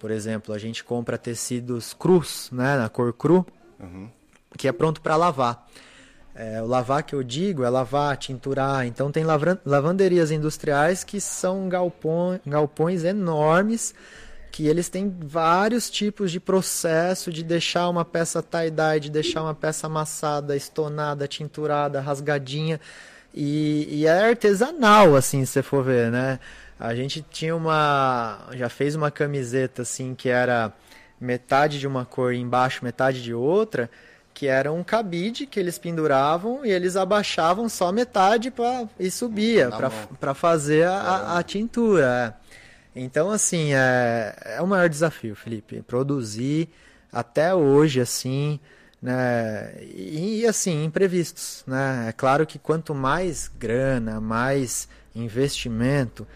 Por exemplo, a gente compra tecidos crus, né? Na cor cru, Uhum. que é pronto para lavar. É, o lavar que eu digo é lavar, tinturar. Então tem lavanderias industriais que são galpões, galpões enormes que eles têm vários tipos de processo de deixar uma peça tie-dye, de deixar uma peça amassada, estonada, tinturada, rasgadinha. E, e é artesanal, assim, se você for ver, né? A gente tinha uma. Já fez uma camiseta, assim, que era metade de uma cor embaixo, metade de outra, que era um cabide que eles penduravam e eles abaixavam só metade pra, e subia para fazer a- a, a tintura. é. Então, assim, é, é o maior desafio, Felipe. Produzir até hoje, assim, né? E, e, assim, imprevistos, né? É claro que quanto mais grana, mais investimento,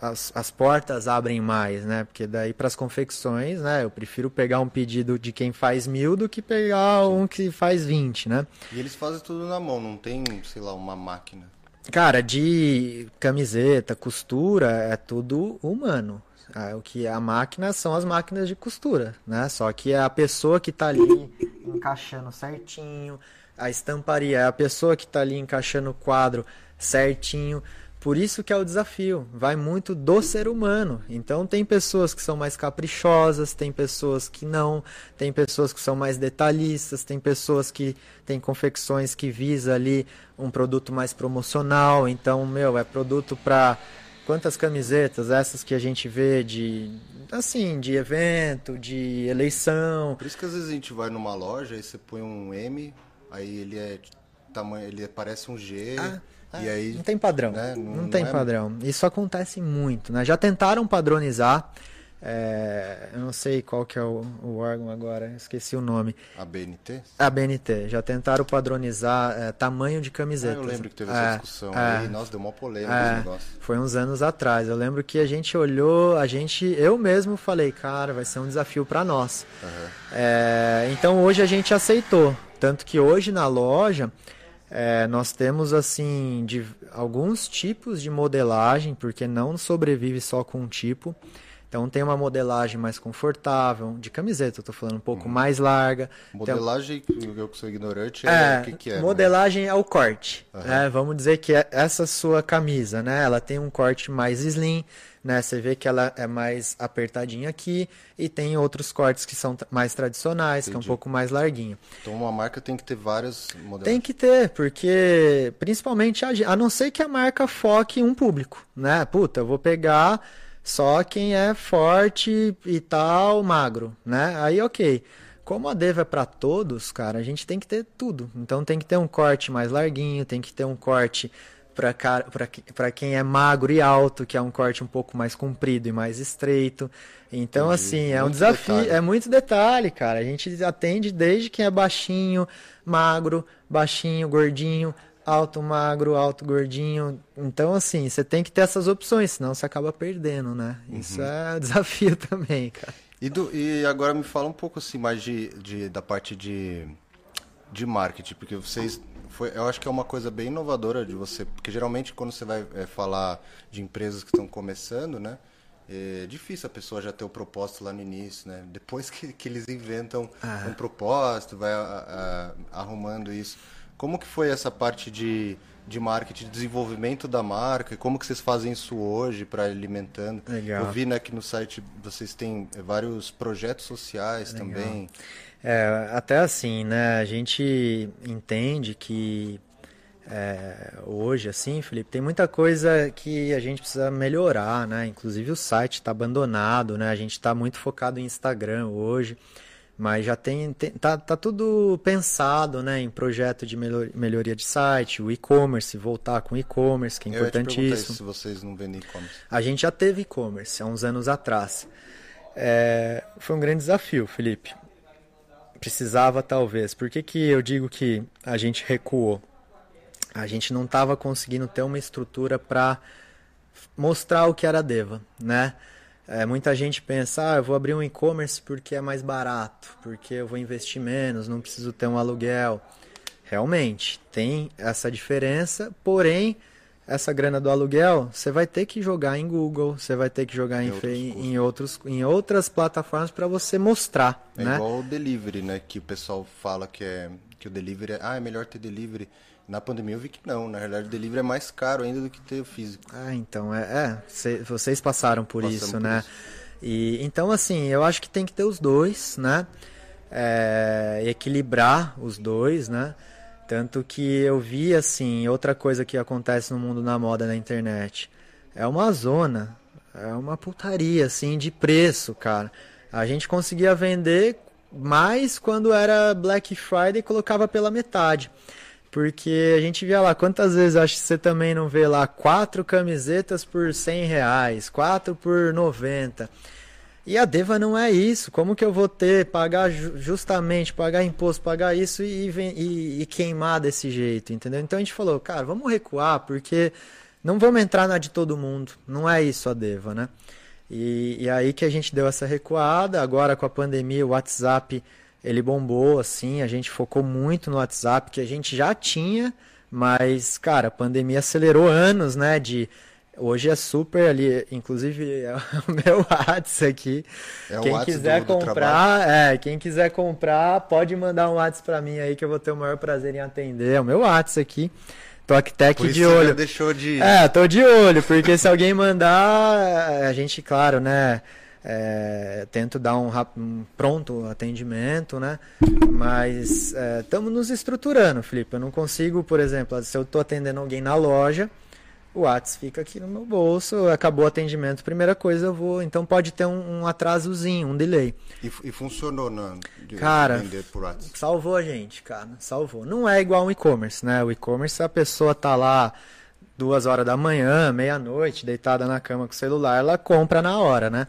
as, as portas abrem mais, né? Porque daí para as confecções, né? Eu prefiro pegar um pedido de quem faz mil do que pegar um que faz 20, né? E eles fazem tudo na mão, não tem, sei lá, uma máquina. Cara, de camiseta, costura, é tudo humano. Ah, O que é a máquina são as máquinas de costura, né? Só que é a pessoa que tá ali encaixando certinho, a estamparia é a pessoa que tá ali encaixando o quadro certinho. Por isso que é o desafio, vai muito do ser humano. Então tem pessoas que são mais caprichosas, tem pessoas que não, tem pessoas que são mais detalhistas, tem pessoas que têm confecções que visa ali um produto mais promocional. Então, meu, é produto para quantas camisetas essas que a gente vê de assim, de evento, de eleição. Por isso que às vezes a gente vai numa loja e você põe um M, aí ele é tamanho, ele parece um G, e aí Não tem padrão. né, não, não- tem não é- padrão. Isso acontece muito, né? Já tentaram padronizar. é, eu não sei qual que é o, o órgão agora, esqueci o nome. a BNT. A BNT. Já tentaram padronizar é, tamanho de Ah, camisetas. eu lembro que teve É, essa discussão é. aí, nossa, deu uma polêmica É, esse negócio. foi uns anos atrás. Eu lembro que a gente olhou, a gente, eu mesmo falei, cara, vai ser um desafio para nós. É, então hoje a gente aceitou, tanto que hoje na loja é, nós temos assim de, alguns tipos de modelagem, porque não sobrevive só com um tipo. Então tem uma modelagem mais confortável, de camiseta, eu tô falando um pouco mais larga. Modelagem, eu que sou ignorante, é, é, o que, que é? né? modelagem é o corte. né? Vamos dizer que é essa sua camisa, né? Ela tem um corte mais slim, né? Você vê que ela é mais apertadinha aqui e tem outros cortes que são mais tradicionais, que é um Entendi. pouco mais larguinho. Então uma marca tem que ter várias modelagens. Tem que ter, porque principalmente a, a não ser que a marca foque um público, né? Puta, eu vou pegar só quem é forte e tal, magro, né? Aí ok. Como a Deva é para todos, cara, a gente tem que ter tudo. Então tem que ter um corte mais larguinho, tem que ter um corte para quem é magro e alto, que é um corte um pouco mais comprido e mais estreito. Então, Entendi. assim, é um Muito desafio, detalhe. é muito detalhe, cara. A gente atende desde quem é baixinho, magro, baixinho, gordinho, alto, magro, alto, gordinho. Então, assim, você tem que ter essas opções, senão você acaba perdendo, né? Isso Uhum. é um desafio também, cara. E, do- e agora me fala um pouco assim mais de, de- da parte de, de marketing, porque vocês foi, eu acho que é uma coisa bem inovadora de você, porque geralmente quando você vai é, falar de empresas que estão começando, né, é difícil a pessoa já ter o propósito lá no início, né? Depois que, que eles inventam Ah. um propósito, vai a- a- arrumando isso. Como que foi essa parte de, de marketing, de desenvolvimento da marca? Como que vocês fazem isso hoje para alimentando? Legal. Eu vi né, que no site vocês têm vários projetos sociais Legal. também. É, até assim, né? A gente entende que é, hoje, assim, Felipe, tem muita coisa que a gente precisa melhorar, né? Inclusive o site está abandonado, né? A gente está muito focado em Instagram hoje, mas já tem, tem tá, tá tudo pensado, né? Em projeto de melhoria de site, o e-commerce, voltar com e-commerce, que é importantíssimo. se vocês não vendem e-commerce. A gente já teve e-commerce há uns anos atrás. É, foi um grande desafio, Felipe. Precisava, talvez. Por que, que eu digo que a gente recuou? a gente não estava conseguindo ter uma estrutura para mostrar o que era Deva, né? É, muita gente pensa, ah, eu vou abrir um e-commerce porque é mais barato, porque eu vou investir menos, não preciso ter um aluguel. Realmente, tem essa diferença, porém, essa grana do aluguel, você vai ter que jogar em Google, você vai ter que jogar em, outros, em, outros, em outras plataformas para você mostrar. É né? igual o delivery, né? Que o pessoal fala que, é, que o delivery é, ah, é melhor ter delivery. Na pandemia eu vi que não, na realidade o delivery é mais caro ainda do que ter o físico. Ah, então é, é cê, vocês passaram por Passamos isso, por né? Isso. E então assim, eu acho que tem que ter os dois, né? É, equilibrar os dois, né? Tanto que eu vi assim, outra coisa que acontece no mundo da moda na internet, é uma zona, é uma putaria assim de preço, cara. A gente conseguia vender mais quando era Black Friday e colocava pela metade. Porque a gente via lá, quantas vezes acho que você também não vê lá quatro camisetas por 100 reais, quatro por 90. E a Deva não é isso. Como que eu vou ter, pagar justamente, pagar imposto, pagar isso e, e, e, queimar desse jeito, entendeu? Então a gente falou, cara, vamos recuar, porque não vamos entrar na de todo mundo. Não é isso a Deva, né? E, e aí que a gente deu essa recuada. Agora com a pandemia, o WhatsApp ele bombou, assim, a gente focou muito no WhatsApp, que a gente já tinha, mas, cara, a pandemia acelerou anos, né, de... Hoje é super ali, inclusive é o meu WhatsApp aqui. É quem quiser do, comprar, do é, quem quiser comprar, pode mandar um WhatsApp para mim aí que eu vou ter o maior prazer em atender. É o meu WhatsApp aqui. TokTek de olho. deixou de É, tô de olho, porque se alguém mandar, a gente, claro, né, é, tento dar um, um, pronto atendimento, né? Mas estamos é, nos estruturando, Felipe. Eu não consigo, por exemplo, se eu estou atendendo alguém na loja, o WhatsApp fica aqui no meu bolso, acabou o atendimento, primeira coisa eu vou. Então pode ter um, um atrasozinho, um delay. E, e funcionou, né? De cara, salvou a gente, cara, salvou. Não é igual um e-commerce, né? O e-commerce a pessoa tá lá duas horas da manhã, meia-noite, deitada na cama com o celular, ela compra na hora, né?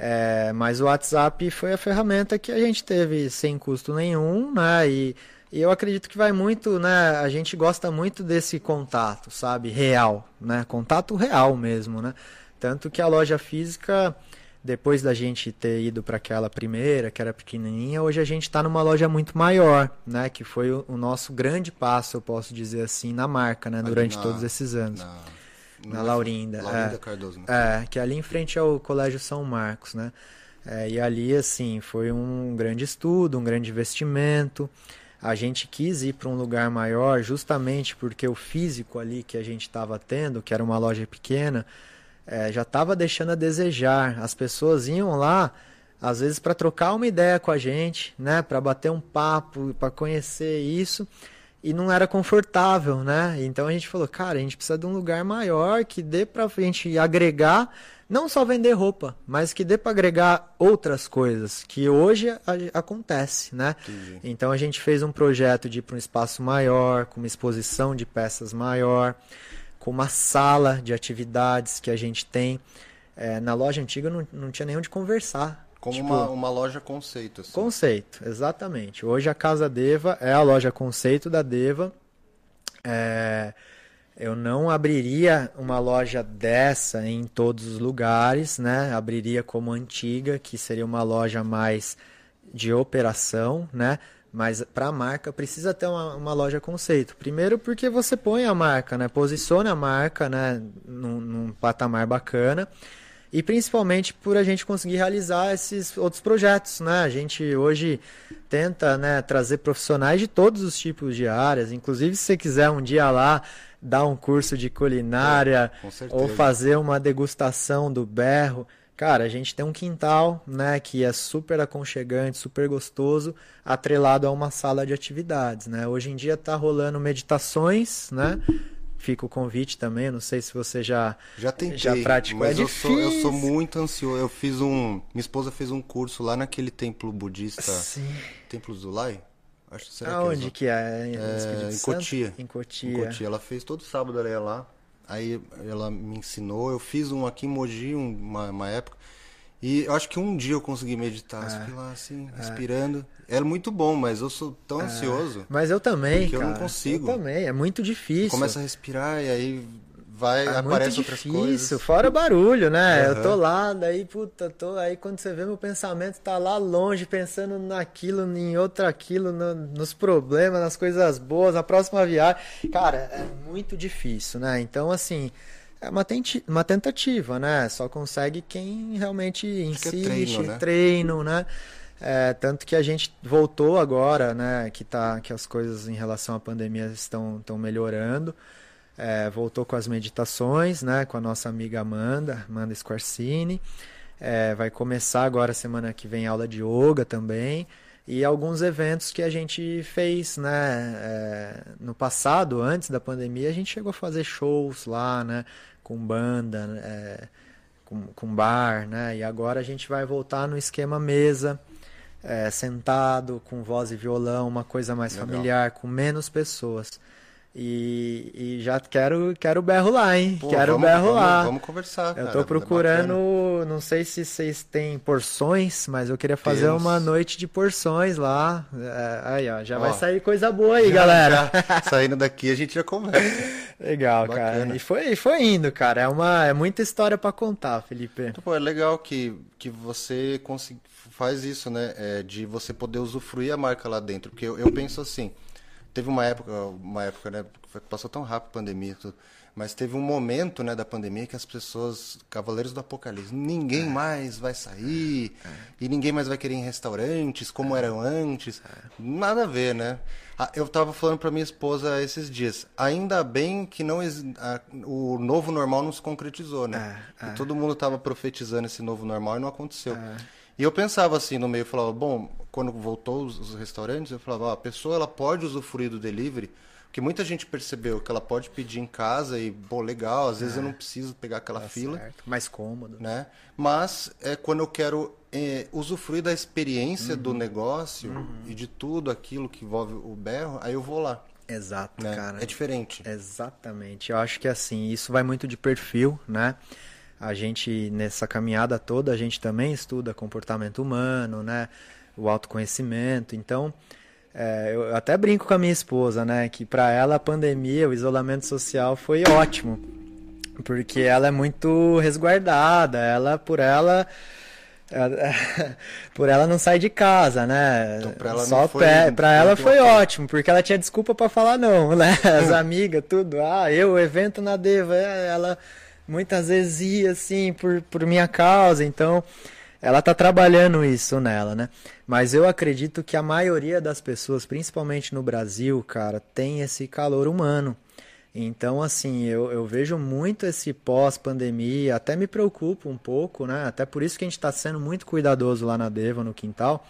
É, mas o WhatsApp foi a ferramenta que a gente teve sem custo nenhum, né? E, e, eu acredito que vai muito, né? A gente gosta muito desse contato, sabe? Real, né? Contato real mesmo, né? Tanto que a loja física, depois da gente ter ido para aquela primeira, que era pequenininha, hoje a gente está numa loja muito maior, né? Que foi o, o, nosso grande passo, eu posso dizer assim, na marca, né? Durante na, todos esses anos. Na na Laurinda. Laurinda é, Cardoso. Né? É, que é ali em frente ao Colégio São Marcos, né? É, e ali, assim, foi um grande estudo, um grande investimento. A gente quis ir para um lugar maior justamente porque o físico ali que a gente estava tendo, que era uma loja pequena, é, já estava deixando a desejar. As pessoas iam lá, às vezes, para trocar uma ideia com a gente, né? Para bater um papo, para conhecer isso e não era confortável, né? Então a gente falou, cara, a gente precisa de um lugar maior que dê pra gente agregar, não só vender roupa, mas que dê para agregar outras coisas, que hoje a, a, acontece, né? Entendi. Então a gente fez um projeto de ir para um espaço maior, com uma exposição de peças maior, com uma sala de atividades que a gente tem. É, na loja antiga não, não tinha nem onde conversar. Como tipo, uma, uma loja conceito. Assim. Conceito, exatamente. Hoje a Casa Deva é a loja conceito da Deva. É, eu não abriria uma loja dessa em todos os lugares, né? Abriria como antiga, que seria uma loja mais de operação, né? Mas para a marca precisa ter uma, uma, loja conceito. Primeiro porque você põe a marca, né? Posiciona a marca, né? Num, num patamar bacana. E principalmente por a gente conseguir realizar esses outros projetos, né? A gente hoje tenta né, trazer profissionais de todos os tipos de áreas, inclusive se você quiser um dia lá dar um curso de culinária é, ou fazer uma degustação do berro, cara, a gente tem um quintal, né, que é super aconchegante, super gostoso, atrelado a uma sala de atividades, né? Hoje em dia tá rolando meditações, né? Fica o convite também. Não sei se você já já tentei, já praticou. Mas é eu, sou, eu sou muito ansioso. Eu fiz um, minha esposa fez um curso lá naquele templo budista, Sim. Templo Zulai. Acho será Aonde que é? Que é? é em Cotia. Em Cotia. Em Cotia. Ela fez todo sábado ela ia lá. Aí ela me ensinou. Eu fiz um aqui em Mogi uma, uma época. E eu acho que um dia eu consegui meditar, é, fiquei lá assim, é. respirando. Era muito bom, mas eu sou tão é. ansioso. Mas eu também, que eu não consigo. Eu também, é muito difícil. Começa a respirar e aí vai, é aparece muito outras difícil, coisas. fora barulho, né? Uhum. Eu tô lá, daí, puta, tô aí quando você vê meu pensamento tá lá longe, pensando naquilo, em outro aquilo, no, nos problemas, nas coisas boas, na próxima viagem. Cara, é muito difícil, né? Então, assim, é uma, tenti uma tentativa, né? Só consegue quem realmente é insiste, é treino, né? treino, né? É, tanto que a gente voltou agora, né? Que, tá, que as coisas em relação à pandemia estão, estão melhorando. É, voltou com as meditações, né? Com a nossa amiga Amanda, Amanda Squarcini. É, vai começar agora semana que vem aula de yoga também e alguns eventos que a gente fez, né? É, no passado, antes da pandemia, a gente chegou a fazer shows lá, né? Com banda, é, com, com bar, né? E agora a gente vai voltar no esquema mesa, é, sentado, com voz e violão, uma coisa mais Legal. familiar, com menos pessoas. E, e, já quero, quero berro lá, hein? Pô, quero vamos, berro vamos, lá. Vamos conversar. Eu tô é procurando, é não sei se vocês têm porções, mas eu queria fazer Temos. uma noite de porções lá. É, aí, ó, já ó, vai sair coisa boa aí, já, galera. Já, saindo daqui a gente já começa. legal, Bacana. cara. E foi, foi indo, cara. É, uma, é muita história para contar, Felipe. Então, pô, é legal que, que você faz isso, né? É, de você poder usufruir a marca lá dentro. Porque eu, eu penso assim teve uma época, uma época, né, passou tão rápido a pandemia, tudo, mas teve um momento, né, da pandemia que as pessoas, cavaleiros do apocalipse, ninguém é. mais vai sair é. e ninguém mais vai querer ir em restaurantes como é. eram antes. É. Nada a ver, né? Ah, eu estava falando para minha esposa esses dias, ainda bem que não a, o novo normal não se concretizou, né? É, todo mundo estava profetizando esse novo normal e não aconteceu. E eu pensava assim no meio, eu falava, bom, quando voltou os, os restaurantes, eu falava, ó, a pessoa ela pode usufruir do delivery, porque muita gente percebeu que ela pode pedir em casa e, pô, legal, às vezes é. eu não preciso pegar aquela tá fila. Certo. Mais cômodo. Né? Mas é quando eu quero é, usufruir da experiência uhum. do negócio uhum. e de tudo aquilo que envolve o berro, aí eu vou lá. Exato, né? cara. É diferente. Exatamente. Eu acho que assim, isso vai muito de perfil, né? A gente, nessa caminhada toda, a gente também estuda comportamento humano, né? O autoconhecimento. Então, é, eu até brinco com a minha esposa, né? Que para ela a pandemia, o isolamento social foi ótimo. Porque ela é muito resguardada. Ela, por ela por ela não sai de casa, né? Então, pra ela Só foi, pé, pra ela foi ótimo, porque ela tinha desculpa para falar não, né? As amigas, tudo. Ah, eu, o evento na Deva, ela muitas vezes ia assim por, por minha causa, então ela tá trabalhando isso nela, né? Mas eu acredito que a maioria das pessoas, principalmente no Brasil, cara, tem esse calor humano. Então, assim, eu, eu vejo muito esse pós-pandemia, até me preocupa um pouco, né? Até por isso que a gente está sendo muito cuidadoso lá na Deva, no quintal.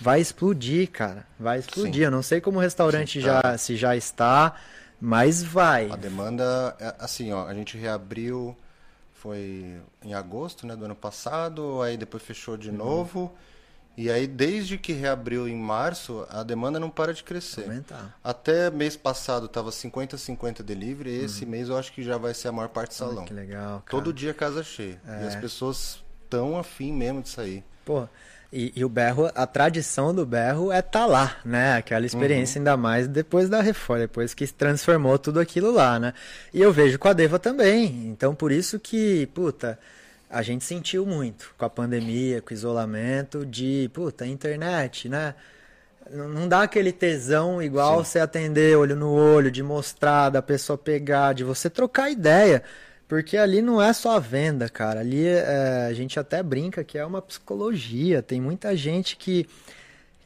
Vai explodir, cara. Vai explodir. Sim. Eu não sei como o restaurante Sim, tá. já, se já está, mas vai. A demanda, é, assim, ó, a gente reabriu, foi em agosto, né, do ano passado, aí depois fechou de uhum. novo. E aí, desde que reabriu em março, a demanda não para de crescer. Aumentar. Até mês passado estava 50-50 delivery, e esse uhum. mês eu acho que já vai ser a maior parte salão. Olha que legal. Cara. Todo dia casa cheia. É. E as pessoas estão afim mesmo de sair. Pô, e, e, o berro, a tradição do berro é estar tá lá, né? Aquela experiência, uhum. ainda mais depois da reforma, depois que se transformou tudo aquilo lá, né? E eu vejo com a Deva também. Então, por isso que, puta, a gente sentiu muito com a pandemia, com o isolamento, de, puta, internet, né? Não dá aquele tesão igual Sim. você atender olho no olho, de mostrar, da pessoa pegar, de você trocar ideia. Porque ali não é só a venda, cara. Ali é, a gente até brinca que é uma psicologia. Tem muita gente que,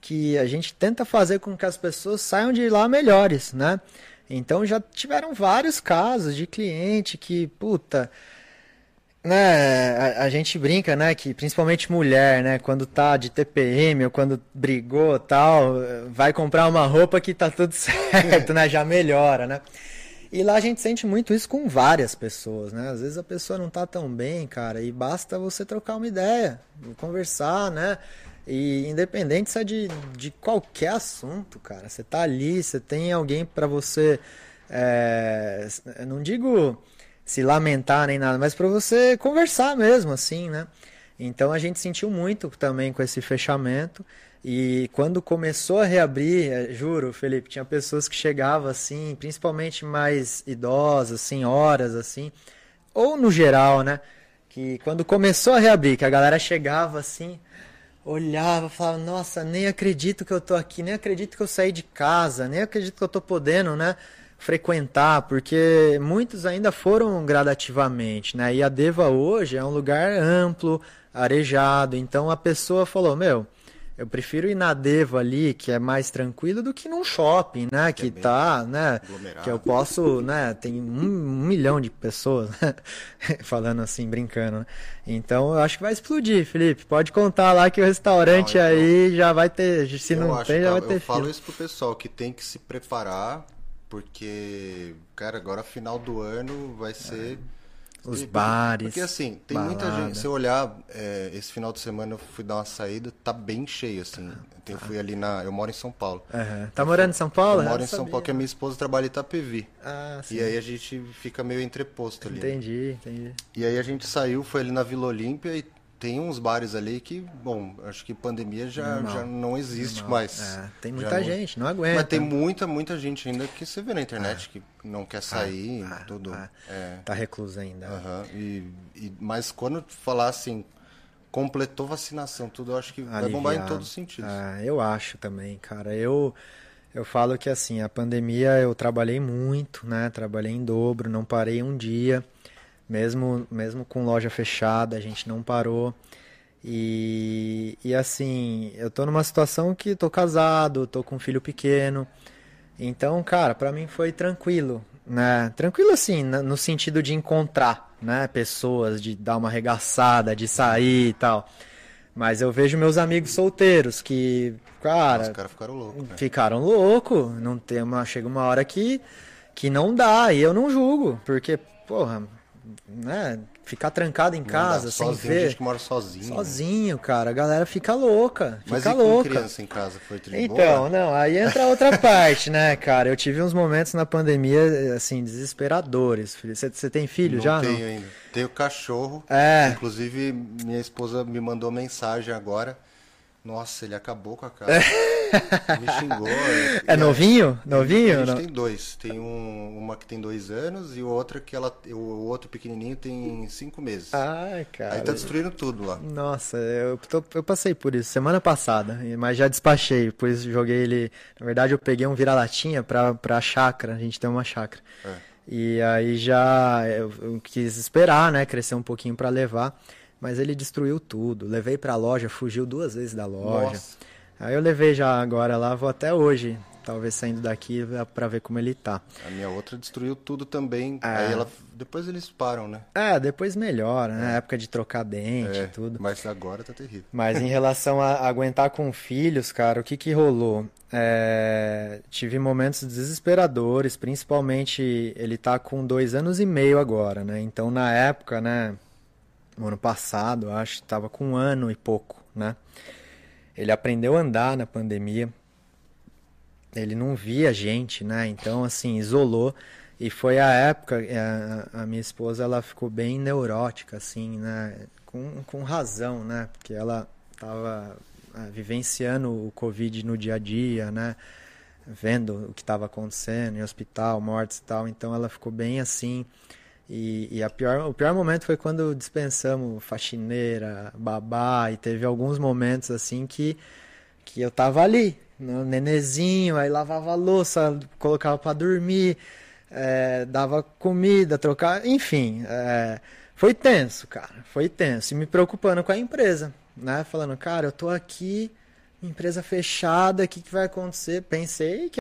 que a gente tenta fazer com que as pessoas saiam de lá melhores, né? Então já tiveram vários casos de cliente que, puta, né, a, a, gente brinca, né, que principalmente mulher, né, quando tá de TPM ou quando brigou tal, vai comprar uma roupa que tá tudo certo, né, já melhora, né? E lá a gente sente muito isso com várias pessoas, né? Às vezes a pessoa não tá tão bem, cara, e basta você trocar uma ideia, conversar, né? E independente se é de, de qualquer assunto, cara, você tá ali, você tem alguém para você, é, não digo se lamentar nem nada, mas para você conversar mesmo, assim, né? Então a gente sentiu muito também com esse fechamento. E quando começou a reabrir, é, juro, Felipe, tinha pessoas que chegavam assim, principalmente mais idosas, senhoras, assim, ou no geral, né? Que quando começou a reabrir, que a galera chegava assim, olhava, falava, nossa, nem acredito que eu tô aqui, nem acredito que eu saí de casa, nem acredito que eu tô podendo, né? frequentar, porque muitos ainda foram gradativamente, né? E a Deva hoje é um lugar amplo, arejado, então a pessoa falou, meu, eu prefiro ir na Deva ali, que é mais tranquilo, do que num shopping, né? Que, que é tá, né? Que eu posso, né? Tem um, um milhão de pessoas, né? falando assim, brincando. Né? Então eu acho que vai explodir, Felipe. Pode contar lá que o restaurante não, então, aí já vai ter. Se não tem, já vai ter. Eu falo isso pro pessoal que tem que se preparar, porque, cara, agora final do ano vai ser. É os bares. Porque assim, tem balada. muita gente. Se eu olhar, é, esse final de semana eu fui dar uma saída, tá bem cheio, assim. Eu fui ali na. Eu moro em São Paulo. Uhum. Tá morando em São Paulo? Eu moro em São Paulo, que a minha esposa trabalha em Itapevi. Ah, sim. E aí a gente fica meio entreposto ali. Entendi, entendi. E aí a gente saiu, foi ali na Vila Olímpia e tem uns bares ali que, bom, acho que pandemia já, já não existe Normal. mais. É, tem muita gente, não aguenta. Mas tem muita, muita gente ainda que você vê na internet é. que não quer sair, ah, tudo. Ah, é. Tá recluso ainda. Uhum. E, e, mas quando falar assim, completou vacinação, tudo, eu acho que Aliviar. vai bombar em todos os sentidos. Ah, eu acho também, cara. Eu, eu falo que assim, a pandemia eu trabalhei muito, né? Trabalhei em dobro, não parei um dia. Mesmo, mesmo com loja fechada, a gente não parou. E, e assim, eu tô numa situação que tô casado, tô com um filho pequeno. Então, cara, para mim foi tranquilo, né? Tranquilo assim, no sentido de encontrar, né, pessoas, de dar uma arregaçada, de sair e tal. Mas eu vejo meus amigos solteiros que, cara, Os caras ficaram loucos, né? Ficaram loucos, não tem uma chega uma hora que que não dá, e eu não julgo, porque, porra, né, ficar trancado em casa, dá, sem sozinho, ver. gente que mora sozinho. Sozinho, né? cara. A galera fica louca. Fica Mas e louca. criança em casa foi de Então, não, aí entra outra parte, né, cara? Eu tive uns momentos na pandemia, assim, desesperadores. Você, você tem filho não já? Tenho não? ainda. Tenho cachorro. É. Inclusive, minha esposa me mandou mensagem agora nossa, ele acabou com a casa. É. Me xingou. É novinho? Novinho? A gente tem dois. Tem um, uma que tem dois anos e outra que ela, o outro pequenininho tem cinco meses. Ai, cara. Aí tá destruindo tudo lá. Nossa, eu, tô, eu passei por isso semana passada, mas já despachei. Por isso joguei ele. Na verdade, eu peguei um vira-latinha pra, pra chácara. A gente tem uma chácara. É. E aí já eu, eu quis esperar, né? Crescer um pouquinho para levar mas ele destruiu tudo. Levei para a loja, fugiu duas vezes da loja. Nossa. Aí eu levei já agora lá, vou até hoje, talvez saindo daqui para ver como ele tá. A minha outra destruiu tudo também. É. Aí ela depois eles param, né? É, depois melhora, né? É. Época de trocar dente é, e tudo. Mas agora tá terrível. Mas em relação a aguentar com filhos, cara, o que que rolou? É, tive momentos desesperadores, principalmente ele tá com dois anos e meio agora, né? Então na época, né? no ano passado, acho, estava com um ano e pouco, né? Ele aprendeu a andar na pandemia. Ele não via gente, né? Então, assim, isolou. E foi a época, é, a, a minha esposa, ela ficou bem neurótica, assim, né? Com, com razão, né? Porque ela estava é, vivenciando o Covid no dia a dia, né? Vendo o que estava acontecendo em hospital, mortes e tal. Então, ela ficou bem assim e, e, pior, o pior momento foi quando dispensamos faxineira, babá, e teve alguns momentos assim que, que eu tava ali, no nenezinho, aí lavava a louça, colocava para dormir, é, dava comida, trocar, enfim, é, foi tenso, cara, foi tenso. E me preocupando com a empresa, né? Falando, cara, eu tô aqui, empresa fechada, o que, que vai acontecer? Pensei que